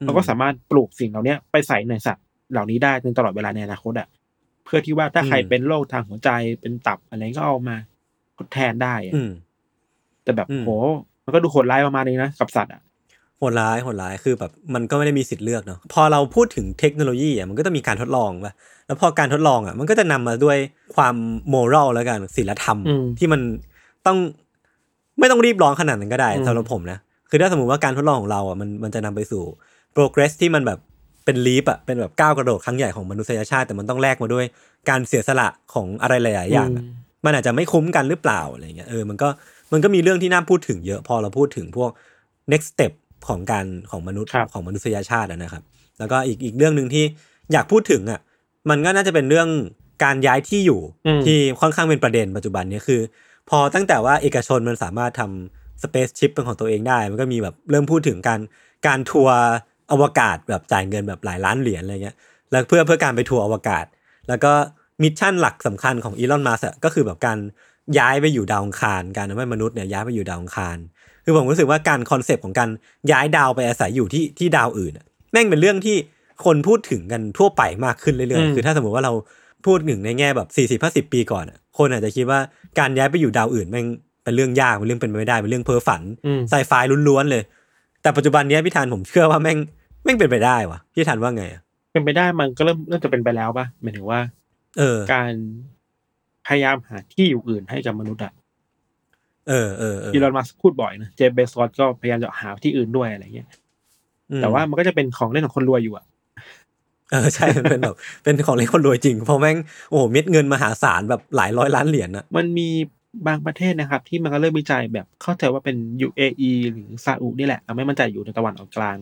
เราก็สามารถปลูกสิ่งเหล่าเนี้ยไปใส่ในสัตว์เหล่านี้ได้จนตลอดเวลาในอนาคตอะ เพื่อที่ว่าถ้าใครอืมเป็นโรคทางหัวใจเป็นตับอะไรก็เอามาทดแทนได้อะอืมแต่แบบอืมโหมันก็ดูโหดร้ายประมาณนึงนะกับสัตว์อะโหดร้ายโหดร้ายคือแบบมันก็ไม่ได้มีสิทธิ์เลือกเนาะพอเราพูดถึงเทคโนโลยีอะมันก็ต้องมีการทดลองป่ะแล้วพอการทดลองอะ มันก็จะนำมาด้วยความโมรัลแล้วกันศีลธรรมอืมที่มันต้อง ไม่ต้องรีบร้อนขนาดนั้นก็ได้อืมสำหรับผมนะ คือถ้าสมมติว่าการทดลองของเราอะมันมันจะนำไปสู่ progress ที่มันแบบเป็นลีปอะเป็นแบบก้าวกระโดดครั้งใหญ่ของมนุษยชาติแต่มันต้องแลกมาด้วยการเสียสละของอะไรหลายๆอย่างอะมมันอาจจะไม่คุ้มกันหรือเปล่าอะไรเงี้ยเออมันก็มันก็มีเรื่องที่น่าพูดถึงเยอะพอเราพูดถึงพวก next step ของการของมนุษย์ครับของมนุษยชาติอะนะครับ แล้วก็อีกอีกเรื่องหนึ่งที่อยากพูดถึงอะมันก็น่าจะเป็นเรื่องการย้ายที่อยู่อืมที่ค่อนข้างเป็นประเด็นปัจจุบันเนี้คือ พอตั้งแต่ว่าเอกชนมันสามารถทำสเปซชิปเป็นของตัวเองได้ มันก็มีแบบเริ่มพูดถึงการการทัวร์อวกาศแบบจ่ายเงินแบบหลายล้านเหรียญอะไรเงี้ยแล้วเพื่อเพื่อการไปทัวร์อวกาศ แล้วก็ mission หลักสำคัญของอีลอนมัสก์ก็คือแบบการย้ายไปอยู่ดาวอังคาร การทำให้มนุษย์เนี่ยย้ายไปอยู่ดาวอังคาร คือผมรู้สึกว่าการ concept ของการย้ายดาวไปอาศัยอยู่ที่ที่ดาวอื่นแม่งเป็นเรื่องที่คนพูดถึงกันทั่วไปมากขึ้นเรื่อยๆ คือถ้าสมมติว่าเรา พูดถึงในแง่แบบ4 0 5 0ปีก่อนอะคนอาจจะคิดว่าการย้ายไปอยู่ดาวอื่นแม่งเป็นเรื่องยากเป็นเรื่องเป็นไปไม่ได้เป็นเรื่องเพ้อฝันอืมไซไฟล้วนๆเลย แต่ปัจจุบันเนี้ยพี่ธันผมเชื่อว่าแม่งแม่งเป็นไปได้วะพี่ธันว่าไงอะเป็นไปได้มันก็เริ่มเริ่มจะเป็นไปแล้วป่ะหมายถึงว่า เออ การพยายามหาที่อยู่อื่นให้กับมนุษย์อะเออเออเอออีลอนมัสก์พูดบ่อยนะเจฟเบซอสก็พยายามจะหาที่อื่นด้วยอะไรเงี้ยอืมแต่ว่ามันก็จะเป็นของเล่นของคนรวยอยู่อะ เออใช่มันเป็นแบบเป็นของเล่นคนรวยจริงเพราะแม่งโอ้โหเม็ดเงินมหาศาลแบบหลายร้อยล้านเหรียญอะมันมีบางประเทศนะครับ ที่มันก็เริ่มวิจัยแบบเข้าใจว่าเป็น UAE หรือซาอุนี่แหละเราไม่มั่นใจอยู่ในตะวันออกกลาง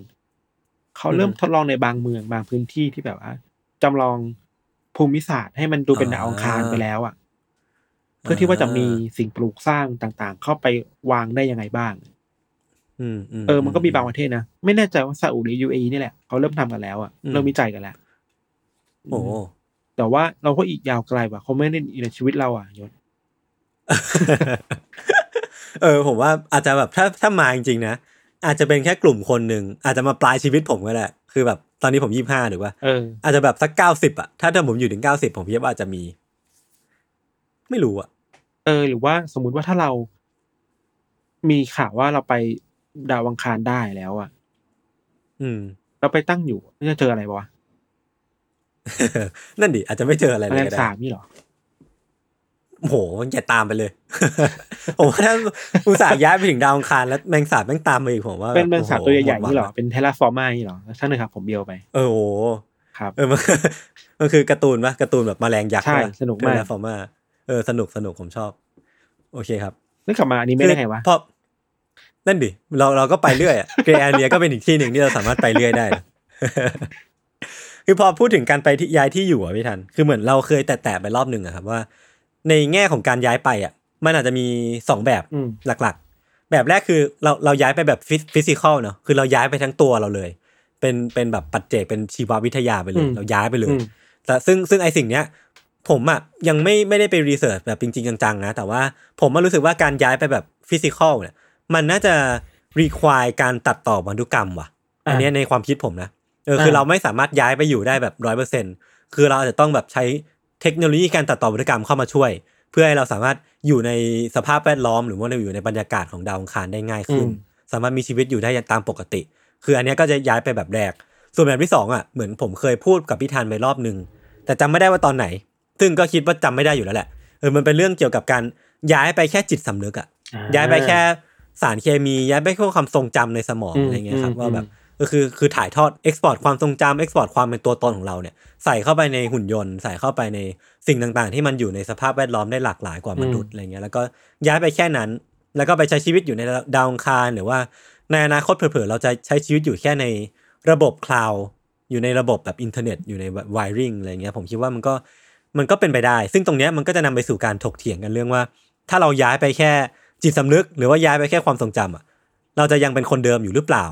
เขาเริ่มทดลองในบางเมืองบางพื้นที่ที่แบบว่าจำลองภูมิศาสตร์ให้มันดูเป็นดาวอังคารไปแล้วอะ เพื่อที่ว่าจะมีสิ่งปลูกสร้างต่างๆ เข้าไปวางได้ยังไงบ้าง เออมันก็มีบางประเทศนะ ไม่แน่ใจว่าซาอุหรือ UAE นี่แหละเขาเริ่มทำกันแล้วอะอืมเริ่มวิจัยกันแล้วโอ้โหแต่ว่าเราก็อีกยาวไกลว่ะเขาไม่ได้อยู่ในชีวิตเราอะยศเออ ผมว่าอาจจะแบบถ้าถ้ามาจริงๆนะอาจจะเป็นแค่กลุ่มคนหนึ่งอาจจะมาปลายชีวิตผมก็ได้คือแบบตอนนี้ผมยี่ห้าหรือว่าเอออาจจะแบบสักเก้าสิบอะถ้าถ้าผมอยู่ถึงเก้าสิบผมคิดว่าอาจจะมี ไม่รู้อะเออ หรือว่าสมมุติว่าถ้าเรา มีข่าวว่าเราไป ดาวอังคารได้แล้วอะอืม เราไปตั้งอยู่จะเจออะไรวะนั่นดิอาจจะไม่เจออะไรแมเลลยงก็ได้สาบนี่เหรอโอ้โหอย่าตามไปเลยผมว่าถ้าอุตส่าห์ย้ายไปถึงดาวอังคารแล้วแมงสาบแม่งตามมาอีกผมว่าเป็นแมลงสาบโอ้โตัวใหญ่ๆนี่เหรอมดวัเป็นเทเลฟอร์มานี่เหรอช่างหนึ่งครับ ผมเบียวไปเออโอ้โหครับ เออมันมันคือการ์ตูนปะการ์ตูนแบบแมลงยักษ์ใช่ปะสนุกมากฟอร์มาเออสนุกสนุกผมชอบ โอเคครับนึกกลับมาอันนี้ไม่ได้ไงวะเพราะ นั่นดิเราเราก็ไปเรื่อยอะ grey area ก็เป็นอีกที่หนึ่งที่เราสามารถไปเรื่อยได้นะคือพอพูดถึงการไปที่ย้ายที่อยู่อะพี่ทัน คือเหมือนเราเคยแตะๆไปรอบหนึ่งอะครับว่า ในแง่ของการย้ายไปอะมันอาจจะมีสองแบบอืมหลักๆ แบบแรกคือเราเราย้ายไปแบบ physical เนาะคือเราย้ายไปทั้งตัวเราเลย เป็นเป็นแบบปัจเจกเป็นชีววิทยาไปเลยอืมเราย้ายไปเลยอืมแต่ซึ่งซึ่งไอสิ่งเนี้ยผมอะยังไม่ไม่ได้ไป research แบบจริงๆจังๆนะแต่ว่าผมมารู้สึกว่าการย้ายไปแบบ physical เนี่ย มันน่าจะ require การตัดต่อพันธุกรรมว่ะ อันเนี้ยในความคิดผมนะเออคือเราไม่สามารถย้ายไปอยู่ได้แบบร้อยเปอร์เซ็นคือเราอาจจะต้องแบบใช้เทคโนโลยีการตัดต่อพันธุกรรมเข้ามาช่วย เพื่อให้เราสามารถอยู่ในสภาพแวดล้อม หรือว่าเราอยู่ในบรรยากาศของดาวอังคารได้ง่ายขึ้นอืมสามารถมีชีวิตอยู่ได้ตามปกติ คืออันเนี้ยก็จะย้ายไปแบบแรก ส่วนแบบที่สองอะเหมือนผมเคยพูดกับพี่ธันไปรอบหนึ่งแต่จำไม่ได้ว่าตอนไหน ซึ่งก็คิดว่าจำไม่ได้อยู่แล้วแหละเออมันเป็นเรื่องเกี่ยวกับการย้ายไปแค่จิตสำนึกอะย้ายไปแค่ สารเคมีย้ายไปแค่ความทรงจำในสมองอืมอะไรเงี้ยครับอืมว่าแบบก็คือคือถ่ายทอด export ความทรงจำ export ความเป็นตัวตนของเราเนี่ยใส่เข้าไปในหุ่นยนต์ ใส่เข้าไปในสิ่งต่างๆ ที่มันอยู่ในสภาพแวดล้อมได้หลากหลายกว่ามนุษย์อะไรเงี้ยแล้วก็ย้ายไปแค่นั้น แล้วก็ไปใช้ชีวิตอยู่ในดาวอังคารหรือว่าในอนาคตเผลอๆเราจะใช้ชีวิตอยู่แค่ในระบบ cloud อยู่ในระบบแบบอินเทอร์เน็ตอยู่ใน wiring อะไรเงี้ยผมคิดว่ามันก็มันก็เป็นไปได้ ซึ่งตรงเนี้ยมันก็จะนำไปสู่การถกเถียงกันเรื่องว่า ถ้าเราย้ายไปแค่ จิตสำนึกหรือว่าย้ายไปแค่ความทรงจำอะ เราจะยังเป็นคนเดิมอยู่หรือเปล่า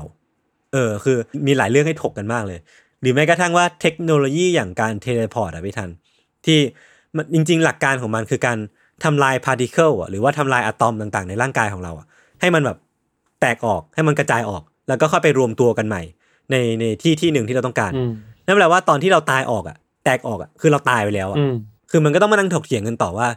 เออ คือมีหลายเรื่องให้ถกกันมากเลย หรือแม้กระทั่งว่าเทคโนโลยีอย่างการ teleport อะพี่ทัน ที่มันจริง ๆ หลักการของมันคือการทำลาย particle อะหรือว่าทำลายอะตอมต่างๆ ในร่างกายของเราอะ ให้มันแบบแตกออกให้มันกระจายออก แล้วก็ค่อยไปรวมตัวกันใหม่ ในในที่ที่หนึ่งที่เราต้องการอืมนั่นแปลว่าตอนที่เราตายออกอะ แตกออกอะคือเราตายไปแล้วอะอืมคือมันก็ต้องมานั่งถกเถียงกันต่อว่า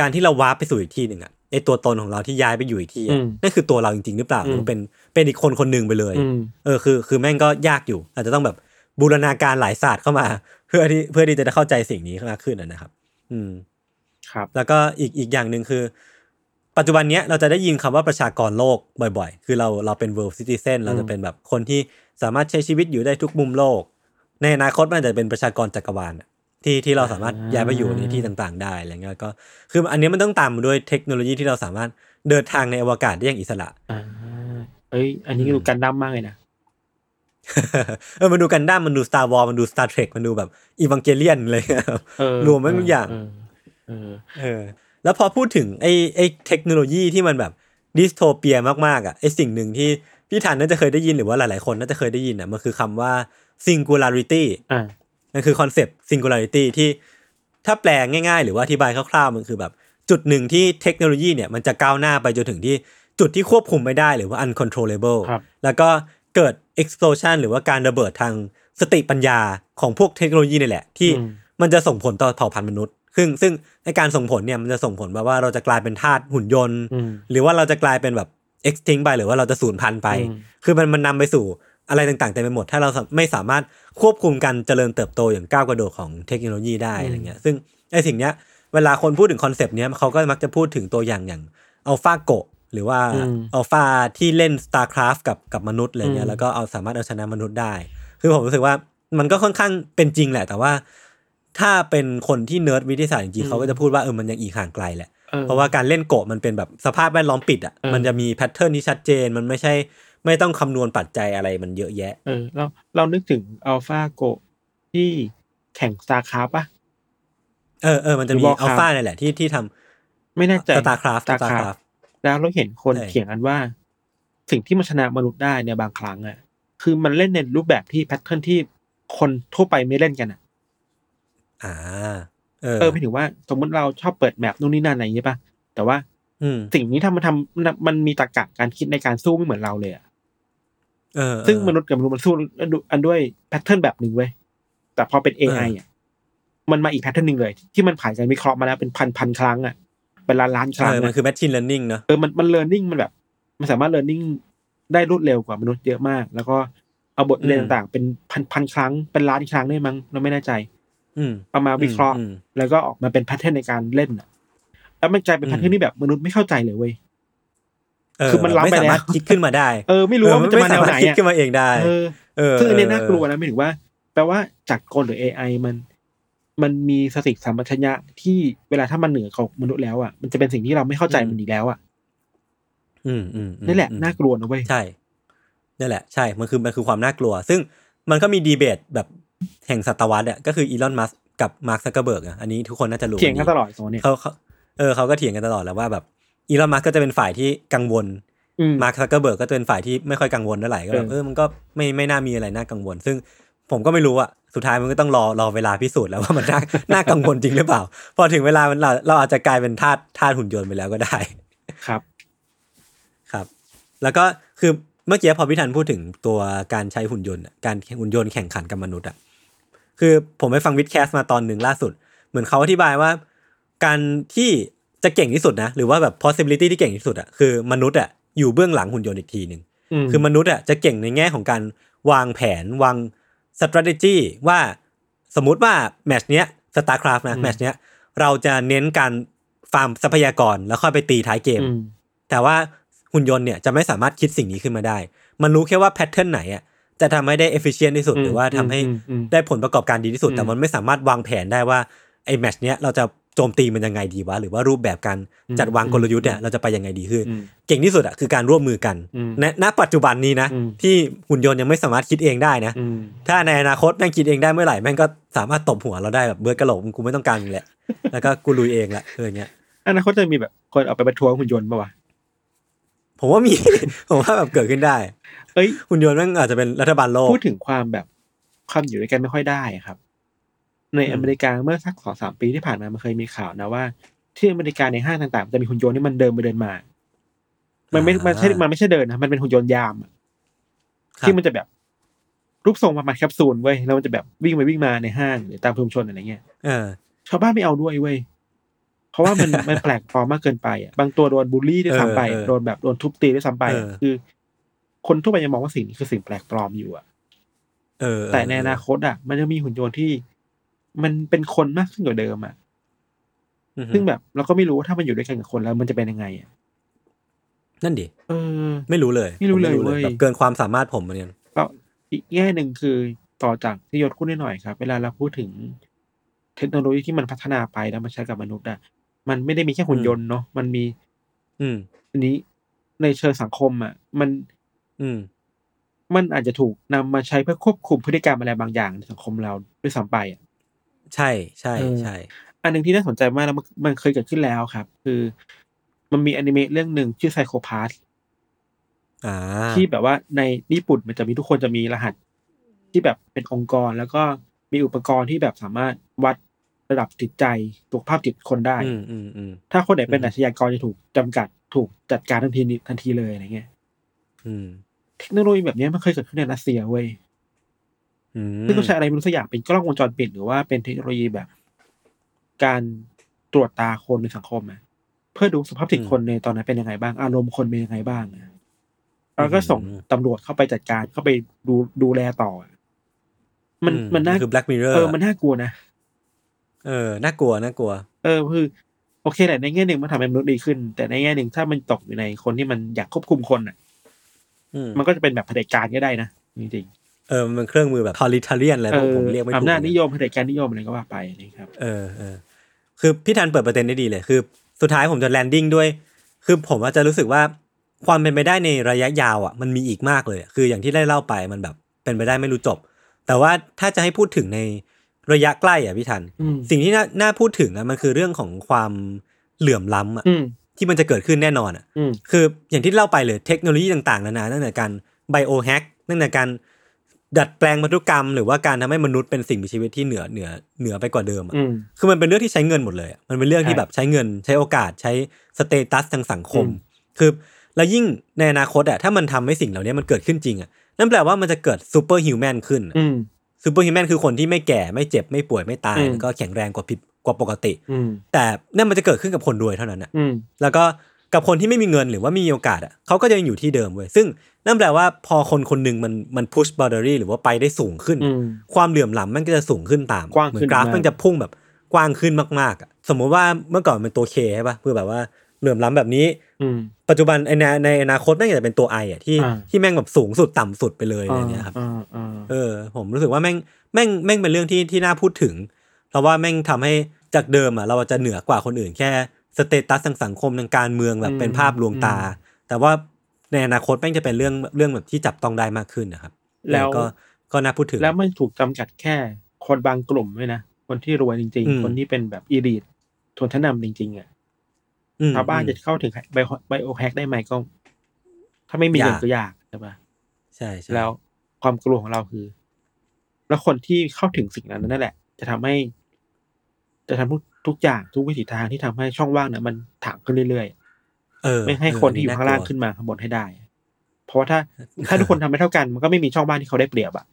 การที่เราวาร์ปไปสู่อีกที่หนึ่งอะไอ ตัวตนของเราที่ย้ายไปอยู่อีกที่อือะมนั่นคือตัวเราจริงๆหรือเปล่าหรือมว่าเป็นเป็นอีกคนคนหนึ่งไปเลยอืมเออคือคือแม่งก็ยากอยู่ อาจจะต้องแบบบูรณาการหลายศาสตร์เข้ามา เพื่อที่เพื่อที่จะได้เข้าใจสิ่งนี้มากขึ้นนะนะครับ อืมครับ แล้วก็อีกอีกอย่างหนึ่งคือ ปัจจุบันเนี้ยเราจะได้ยินคำว่าประชากรโลกบ่อย ๆ คือเราเราเป็น world citizen เราจะเป็นแบบคนที่สามารถใช้ชีวิตอยู่ได้ทุกมุมโลก ในอนาคตมันอาจจะเป็นประชากรจักรวาลอะ ที่ที่เราสามารถย้ายไปอยู่ในที่ต่างๆ ได้อะไรเงี้ยก็คืออันนี้มันต้องตามมาด้วยเทคโนโลยีที่เราสามารถเดินทางในอวกาศได้อย่างอิสระอ่าเอ้ย อันนี้ดูกันดั้มมากเลยนะเออมันดูกันด้ามมันดู Star Wars มันดู Star Trek มันดูแบบอีว n งเกเลียนเลยเออรวมไว้ทุกอย่างเออเออเออ แล้วพอพูดถึงไอ้ไอ้เทคโนโลยีที่มันแบบ dystopia มากๆอะไอ้สิ่งหนึ่งที่พี่ทันน่าจะเคยได้ยินหรือว่าหลายๆคนน่าจะเคยได้ยินอะมันคือคำว่า singularity อ่า นั่นคือ concept singularity ที่ถ้าแปลง่ายๆ หรือว่าอธิบายคร่าวๆ มันคือแบบ จุดหนึ่งที่เทคโนโลยีเนี่ยมันจะก้าวหน้าไปจนถึงที่จุดที่ควบคุมไม่ได้หรือว่า uncontrollable ครับแล้วก็เกิด explosion หรือว่าการระเบิดทางสติปัญญาของพวกเทคโนโลยีนี่แหละ ที่อืมมันจะส่งผลต่อเผ่าพันธุ์มนุษย์ ซึ่งซึ่งในการส่งผลเนี่ยมันจะส่งผลแบบว่าเราจะกลายเป็นทาสหุ่นยนต์อืมหรือว่าเราจะกลายเป็นแบบ extinct ไปหรือว่าเราจะสูญพันธุ์ไปอืมคือมันมันนำไปสู่ อะไรต่างๆเต็มไปหมด ถ้าเราไม่สามารถควบคุมการเจริญเติบโตอย่างก้าวกระโดดของเทคโนโลยีได้อะไรเงี้ยซึ่งไอ้สิ่งเนี้ยเวลาคนพูดถึงคอนเซปต์เนี้ยเขาก็มักจะพูดถึงตัวอย่างอย่างAlphaGo หรือว่าอืมอัลฟาที่เล่น StarCraft กับกับมนุษย์อะไรเงี้ยอืมแล้วก็เอาสามารถเอาชนะมนุษย์ได้ คือผมรู้สึกว่ามันก็ค่อนข้างเป็นจริงแหละ แต่ว่าถ้าเป็นคนที่เนิร์ดวิทยาศาสตร์จริงๆเขาก็จะพูดว่าเออมันยังอีกห่างไกลแหละเออเพราะว่าการเล่นโกะมันเป็นแบบสภาพแวดล้อมปิดอะเออมันจะมี pattern ที่ชัดเจน มันไม่ใช่ ไม่ต้องคำนวณปัจจัยอะไรมันเยอะแยะ เออ เราเรานึกถึง AlphaGo ที่แข่ง StarCraft ปะเออเออมันจะมีหรือ Warcraft อัลฟาเนี่ยแหละที่ที่ทำไม่แน่ใจ StarCraft StarCraft StarCraft แล้วเราเห็นคนใช่เถียงกันว่า สิ่งที่มันชนะมนุษย์ได้เนี่ยบางครั้งอะคือมันเล่นในรูปแบบที่แพทเทิร์นที่คนทั่วไปไม่เล่นกันอะ อ่า เออเออไม่ถึงว่า สมมติเราชอบเปิดแมปนู่นนี่นั่นอะไรอย่างเงี้ยป่ะแต่ว่าอืมสิ่งนี้ทำมันทำมันมีตรรกะการคิดในการสู้ไม่เหมือนเราเลยอะเออ ซึ่งเออมนุษย์กับมนุษย์มันสู้อันด้วย pattern แบบหนึ่งเว้ยแต่พอเป็น AI อะมันมาอีก pattern หนึ่งเลย ที่มันผ่านการวิเคราะห์มาแล้วเป็นพันพันครั้งอะเป็นล้านล้านครั้งเออมันอะคือ machine learning เนอะเออมันมันเรียนรู้มันแบบ มันสามารถเรียนรู้ได้รวดเร็วกว่ามนุษย์เยอะมาก แล้วก็เอาบทเรียนต่างๆ เป็นพันพันครั้งเป็นล้านครั้งได้มั้งเราไม่แน่ใจ อืมเอามาวิเคราะห์อืมแล้วก็ออกมาเป็น pattern ในการเล่นอะ แล้วมันกลายเป็นอืมแพทเทิร์นที่แบบมนุษย์ไม่เข้าใจเลยเว้ยเออ คือมันล้ำไม่ไปสามารถแล้วคิดขึ้นมาได้ เออไม่รู้ว่ามันจะมาแนวไหนไสรถคิดอะขึ้นมาเองได้เออเออซึ่งอันนี้น่ากลัวนะไม่ถึงว่า แปลว่าจักรกลหรือ AI มัน มันมีสติสัมปชัญญะที่เวลาถ้ามันเหนือกว่ามนุษย์แล้วอะมันจะเป็นสิ่งที่เราไม่เข้าใจมันอีกแล้วอะอืมอืมอืมนี่แหละอืมน่ากลัวนะเว้ยใช่นั่นแหละใช่ มันคือมันคือความน่ากลัว ซึ่งมันก็มีดีเบตแบบแห่งศตวรรษอะก็คืออีลอนมัสกับมาร์คซักเกอร์เบิร์กอะอันนี้ทุกคนน่าจะรู้เถียงกันตลอดสองเนี่ยเขาเขาเออเขาก็เถียงกันตลอดแล้วว่าแบบ อีลอนมัสก็จะเป็นฝ่ายที่กังวลอืมมาร์คซักเกอร์เบิร์กก็จะเป็นฝ่ายที่ไม่ค่อยกังวลเท่าไหร่ก็แบบเออเออมันก็ไม่ไม่น่ามีอะไรน่ากังวล ซึ่งผมก็ไม่รู้อะสุดท้ายมันก็ต้องรอรอเวลาพิสูจน์แล้วว่ามันน่าน่ากังวลจริงหรือเปล่า พอถึงเวลามันเราเราอาจจะกลายเป็นทาสทาสหุ่นยนต์ไปแล้วก็ได้ครับ ครับ แล้วก็คือเมื่อกี้พอพี่ธันพูดถึงตัวการใช้หุ่นยนต์อะการหุ่นยนต์แข่งขันกับมนุษย์อะคือผมไปฟังวิดแคสมาตอนหนึ่งล่าสุด เหมือนเขาอธิบายว่า การที่ จะเก่งที่สุดนะ หรือว่าแบบ possibility ที่เก่งที่สุดอะคือมนุษย์อะอยู่เบื้องหลังหุ่นยนต์อีกทีหนึ่งมคือมนุษย์อะจะเก่งในแง่ของการวางแผนวาง strategy ว่าสมมุติว่าแมตช์เนี้ย StarCraft นะแมตช์เนี้ยเราจะเน้นการฟาร์มทรัพยากรแล้วค่อยไปตีท้ายเกมอืมแต่ว่าหุ่นยนต์เนี่ยจะไม่สามารถคิดสิ่งนี้ขึ้นมาได้ มันรู้แค่ว่า pattern ไหนอะจะทำให้ได้ efficient ที่สุดอืมหรือว่าทำให้อืมอืมได้ผลประกอบการดีที่สุดอืมแต่มันไม่สามารถวางแผนได้ว่าไอ้ match เนี้ยเราจะ โจมตีมันยังไงดีวะ หรือว่ารูปแบบการอืมจัดวางกลยุทธ์เนี่ยเราจะไปยังไงดีคืออืมเก่งที่สุดอะคือการร่วมมือกันอืมณณปัจจุบันนี้นะอืมที่หุ่นยนต์ยังไม่สามารถคิดเองได้นะอืมถ้าในอนาคตแม่งคิดเองได้เมื่อไหร่แม่งก็สามารถตบหัวเราได้แบบเบิร์ดกระโหลกมึงกูไม่ต้องการมึงแหละแล้วก็กูลุยเองละเอออย่างเงี้ยอนาคตจะมีแบบคนเอาไปประท้วงหุ่นยนต์ป่าวะผมว่ามี ผมว่าแบบเกิดขึ้นได้ เอ้ยหุ่นยนต์แม่งอาจจะเป็นรัฐบาลโลกพูดถึงความแบบความอยู่ด้วยกันไม่ค่อยได้อะครับ ในอืมอเมริกาเมื่อสักสองสามปีที่ผ่านมามันเคยมีข่าวนะว่า ที่อเมริกาในห้างต่างๆมันจะมีหุ่นยนต์ที่มันเดินไปเดินมา มันไม่มันใช่มันไม่ใช่เดินนะมันเป็นหุ่นยนต์ยามอะครับที่มันจะแบบรูปทรงประมาณแคปซูลเว้ยแล้วมันจะแบบวิ่งไปวิ่งมาในห้างหรือตามชุมชนอะไรเงี้ยเออชาวบ้านไม่เอาด้วยเว้ยเพราะว่ามันมันแปลกปลอมมากเกินไปอะบางตัวโดนบูลลี่ด้วยซ้ำไปเออเออโดนแบบโดนทุบตีด้วยซ้ำไปอะเออคือ คนทั่วไปยังมองว่าสิ่งนี้คือสิ่งแปลกปลอมอยู่อะเออแต่ในอนาคตอะ มันจะมีหุ่นยนต์ที่ มันเป็นคนมากขึ้นกว่าเดิมอะอือฮึซึ่งแบบเราก็ไม่รู้ว่าถ้ามันอยู่ด้วยกันกับคนแล้ว มันจะเป็นยังไงอะนั่นดิเออ ไม่รู้เลย ไม่รู้เลยผเว้ยแบบเกินความสามารถผมเหมือนกันแล้วอีกแง่หนึ่งคือต่อจากที่ยศพูดนิดหน่อยครับ เวลาเราพูดถึง เทคโนโลยีที่มันพัฒนาไปแล้วมาใช้กับมนุษย์อะมันไม่ได้มีแค่หุ่นยนต์เนาะมันมี อืมอันนี้ในเชิงสังคมอะ มัน อืม มันอาจจะถูกนำมาใช้เพื่อควบคุมพฤติกรรมอะไรบางอย่างในสังคมเราด้วยซ้ำไปอะ ใช่ใช่เออใช่ อันหนึ่งที่น่าสนใจมากแล้วมันมันเคยเกิดขึ้นแล้วครับ คือ มันมีอนิเมะเรื่องหนึ่งชื่อไซโคพาสอ่าที่แบบว่าในญี่ปุ่นมันจะมีทุกคนจะมีรหัส ที่แบบเป็นองค์กรแล้วก็มีอุปกรณ์ที่แบบสามารถวัดระดับจิตใจสุขภาพจิตคนได้อืมอืมอืมถ้าคนไหนเป็นอืมอาชญากรจะถูกจำกัดถูกจัดการทันทีนี้ทันทีเลยอะไรเงี้ยอืมเทคโนโลยีแบบนี้มันเคยเกิดขึ้นในรัสเซียเว้ยอืม ซึ่งต้องใช้อะไรไม่รู้สักอย่างเป็นกล้องวงจรปิดหรือว่าเป็นเทคโนโลยีแบบ การตรวจตาคนในสังคมอะเพื่อดูสภาพจิตคนในตอนนั้นเป็นยังไงบ้าง อารมณ์คนเป็นยังไงบ้างอะแล้วก็ส่งตำรวจเข้าไปจัดการเข้าไปดูดูแลต่ออะมันอืมันน่าคือ Black Mirror เออมันน่ากลัวนะเออน่ากลัวน่ากลัว เออคือโอเคแหละในแง่หนึ่งมันทำให้มนุษย์ดีขึ้น แต่ในแง่หนึ่งถ้ามันตกอยู่ในคนที่มันอยากควบคุมคนอะอืมมันก็จะเป็นแบบเผด็จการก็ได้นะจริง เออมันเป็นเครื่องมือแบบทอริทาเลียนอะไรๆเอผมอผมเรียกไม่ถูกอำนาจเหมืนิอนยกันมเผด็จการนิยมอะไรก็ว่าไปนะครับเออเออคือพี่ธันเปิดประเด็นได้ดีเลย คือ สุดท้ายผมจะแลนดิ้งด้วย คือผมอาจจะรู้สึกว่าความเป็นไปได้ในระยะยาวอะมันมีอีกมากเลยอะคืออย่างที่ได้เล่าไปมันแบบเป็นไปได้ไม่รู้จบ แต่ว่าถ้าจะให้พูดถึงในระยะใกล้อะพี่ทันอืมสิ่งที่น่าน่าพูดถึงอะมันคือเรื่องของความเหลื่อมล้ำอะอืมที่มันจะเกิดขึ้นแน่นอนอะอืมคืออย่างที่เล่าไปเลยเทคโนโลยีต่างๆนานาตั้งแต่การไบโอแฮกตั้งแต่การ ดัดแปลงพันธุกรรมหรือว่าการทำให้มนุษย์เป็นสิ่งมีชีวิตที่เหนือเหนือเหนือไปกว่าเดิมอะอืมคือมันเป็นเรื่องที่ใช้เงินหมดเลยอะมันเป็นเรื่องที่ใช่แบบใช้เงินใช้โอกาสใช้ status ทางสังคมอืมคือแล้วยิ่งในอนาคตอะถ้ามันทำให้สิ่งเหล่านี้มันเกิดขึ้นจริงอะนั่นแปลว่ามันจะเกิด superhuman ขึ้นอืม superhuman คือคนที่ไม่แก่ไม่เจ็บไม่ป่วยไม่ตายอืมแล้วก็แข็งแรงกว่าผิดกว่าปกติอืมแต่นั่นมันจะเกิดขึ้นกับคนรวยเท่านั้นอะอืมแล้วก็กับคนที่ไม่มีเงินหรือว่าไม่มีโอกาสอะเขาก็จะยังอยู่ที่เดิมเว้ยซึ่ง นั่นแปลว่าพอคนคนหนึ่งมันมันพุชบอ u เดอรี่หรือว่าไปได้สูงขึ้นอืมความเหลื่อมล้ำมันก็จะสูงขึ้นตามกว้างเหมือขึ้นนกราฟมากมันจะพุ่งแบบกว้างขึ้นมากๆอะสมมุติว่าเมื่อก่อนมันตัวเคใช่ป่ะเพื่อแบบว่าเหลื่อมล้ำแบบนี้อืมปัจจุบันในในในอนาคตแม่งจะเป็นตัวไออะที่อ่าที่แม่งแบบสูงสุดต่ำสุดไปเลยอะไรเงี้ยครับอ่าอ่าเออ ผมรู้สึกว่าแม่งแม่งแม่งเป็นเรื่องที่ที่น่าพูดถึง เพราะว่าแม่งทำให้จากเดิมอะเราจะเหนือกว่าคนอื่นแค่สเตตัสทางสังคมทางการเมืองแบบเป็นภาพลวงตา แต่ว่า ในอนาคตแม่งจะเป็นเรื่องเรื่องแบบที่จับต้องได้มากขึ้นนะครับ แล้วก็ก็น่าพูดถึง แล้วมันถูกจำกัดแค่คนบางกลุ่มด้วยนะ คนที่รวยจริงอืมๆคนที่เป็นแบบอีลีทชนชั้นนำจริง ๆ อะอืมชาวบ้านอืมจะเข้าถึงไบโอไบโอแฮกได้ไหมก็ ถ้าไม่มีเงินยากก็ยากใช่ปะใช่ใช่แล้วความกลัวของเราคือ แล้วคนที่เข้าถึงสิ่งนั้นนั่นแหละ จะทำให้ จะทำทุกทุกอย่างทุกวิถีทางที่ทำให้ช่องว่างนั้นมันถางขึ้นเรื่อยเออๆ ไม่ให้เคนที่อยู่ข้างล่างกวขึ้นมาข้างบนให้ได้ เพราะว่าถ้าถ้าทุกคนทำไม่เท่ากันมันก็ไม่มีช่องว่างที่เขาได้เปรียบอะ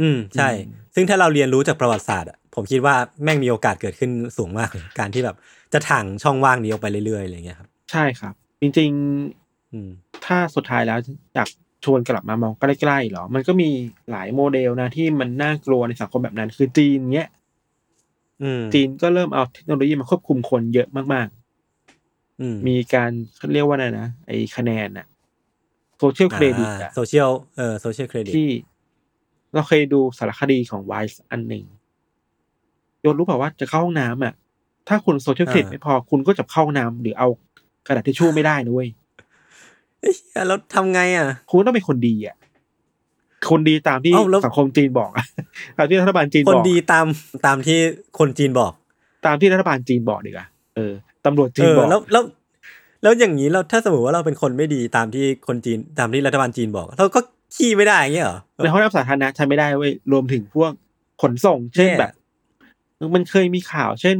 อืมใช่อืมซึ่งถ้าเราเรียนรู้จากประวัติศาสตร์อะผมคิดว่าแม่งมีโอกาสเกิดขึ้นสูงมากเลยการที่แบบจะถังช่องว่างนี้ออกไปเรื่อยๆอะไรเงี้ยครับ ใช่ครับ จริงอืมๆถ้าสุดท้ายแล้วอยากชวนกลับมามองใกล้ๆหรอ มันก็มีหลายโมเดลนะที่มันน่ากลัวในสังคมแบบนั้น คือจีนเนี้ยอืมจีนก็เริ่มเอาเทคโนโลยีมาควบคุมคนเยอะมากอื มๆมีการเขาเรียกว่าอะไรนะไอ้คะแนนอะ social credit อะโซเชียลเออ social creditที่เราเคยดูสารคดีของ Vice อันหนึ่งโยนรู้เปล่าว่าจะเข้าห้องน้ำอะ ถ้าคุณ social credit ไม่พอคุณก็จะเข้าห้องน้ำหรือเอากระดาษทิชชู่ไม่ได้นะเว้ยเอ้ยแล้วทำไงอะ คุณต้องเป็นคนดีอะ คนดีตามที่เอ้าแล้วสังคมจีนบอกอะตามที่รัฐบาลจีนคนบอกดีตามตามที่คนจีนบอก ตามที่รัฐบาลจีนบอกดีกว่าเออ ตำรวจจีนเออบอกแล้วแล้วแล้วอย่างนี้เราถ้าสมมติว่าเราเป็นคนไม่ดีตามที่คนจีนตามที่รัฐบาลจีนบอก เราก็ขี้ไม่ได้อย่างเงี้ยเหรอในห้องน้ำสาธารณะใช้ไม่ได้เว้ยรวมถึงพวกขนส่ง เช่นเนี่ยแบบ มันเคยมีข่าว เช่น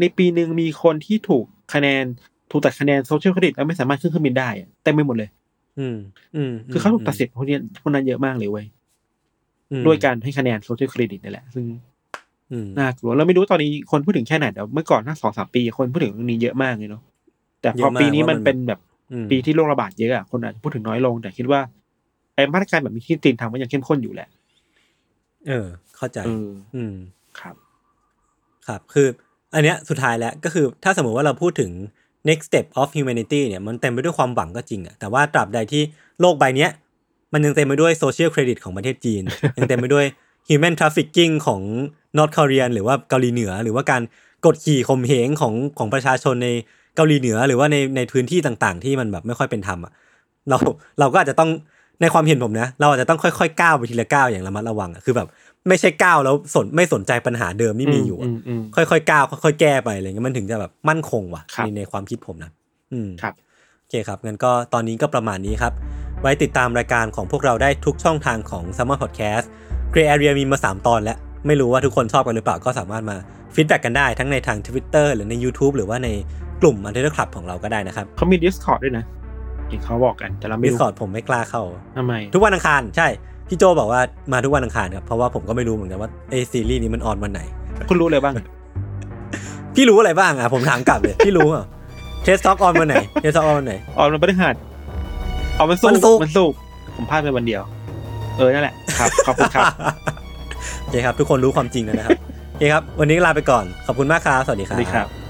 ในปีหนึ่งมีคนที่ถูกคะแนนถูกตัดคะแนน Social Credit แล้วไม่สามารถขึ้นเครื่องบินได้อะเต็มไปหมดเลย อืม อืม คือเขาถูกตัดสิทธิ์พวกนี้พวกนั้นเยอะมากเลยเว้ยอืมด้วยการให้คะแนนโซเชียลเครดิตนี่แหละ ซึ่งอืม น่ากลัวเราไม่รู้ตอนนี้คนพูดถึงแค่ไหนแต่เมื่อก่อนถ้าสองสามปี คนพูดถึงเรื่องนี้เยอะมากเลยเนาะแต่พอปีนี้มันเป็นแบบอืมปีที่โรคระบาดเยอะอะคนอาจจะพูดถึงน้อยลง แต่คิดว่าไอ้มาตรการแบบนี้ที่จีนทำมันยังเข้มข้นอยู่แหละ เออ เข้าใจเอออืมครับ ครับ คือ อันเนี้ยสุดท้ายแล้วก็คือ ถ้าสมมติว่าเราพูดถึง next step of humanity เนี่ยมันเต็มไปด้วยความหวังก็จริงอะแต่ว่าตราบใดที่โลกใบเนี้ย มันยังเต็มไปด้วย social credit ของประเทศจีน ยังเต็มไปด้วย human trafficking ของ North Korea หรือว่าเกาหลีเหนือ หรือว่าการกดขี่ข่มเหงของของประชาชนในเกาหลีเหนือ หรือว่าในในพื้นที่ต่างๆ ที่มันแบบไม่ค่อยเป็นธรรมอะเราเราก็อาจจะต้องในความเห็นผมนะ เราอาจจะต้องค่อยๆก้าวไปทีละก้าวอย่างระมัดระวังอะคือแบบ ไม่ใช่ก้าวแล้วสนไม่สนใจปัญหาเดิมที่มีอยู่อะอืมค่อยๆก้าวค่อยๆแก้ไปอะไรเงี้ยมันถึงจะแบบมั่นคงว่ะครับในในความคิดผมนะ อืมครับโอเคครับงั้นก็ตอนนี้ก็ประมาณนี้ครับ ไว้ติดตามรายการของพวกเราได้ทุกช่องทางของ Salmon Podcast Gray Area มีมา 3 ตอนแล้ว ไม่รู้ว่าทุกคนชอบกันหรือเปล่าก็สามารถมา feedback กันได้ทั้งในทาง Twitter หรือใน YouTube หรือว่าในกลุ่ม u n d e r Club ของเราก็ได้นะครับเขามี Discord ด้วยนะเห็นเขาบอกกันแต่เราไม่รู้ Discord ผมไม่กล้าเข้าทำไมทุกวันอังคารใช่พี่โจบอกว่ามาทุกวันอังคารครับเพราะว่าผมก็ไม่รู้เหมือนกันว่าไอซีรีส์นี้มัน on วันไหน คุณรู้เลยบ้าง พี่รู้อะไรบ้างอะผมถามกลับเลยพี่รู้อะเทสต็อกออนวันไหนเทสต็อกออนวันไหนออนมันพฤหัสเอามันสุกวันศุกร์มันสุกร์ผมพลาดไปวันเดียว เออนั่นแหละครับขอบคุณครับโอเคครับ ทุกคนรู้ความจริงแล้วนะครับโอเคครับ วันนี้ลาไปก่อนขอบคุณมากครับสวัสดีสครัวับสดีครับ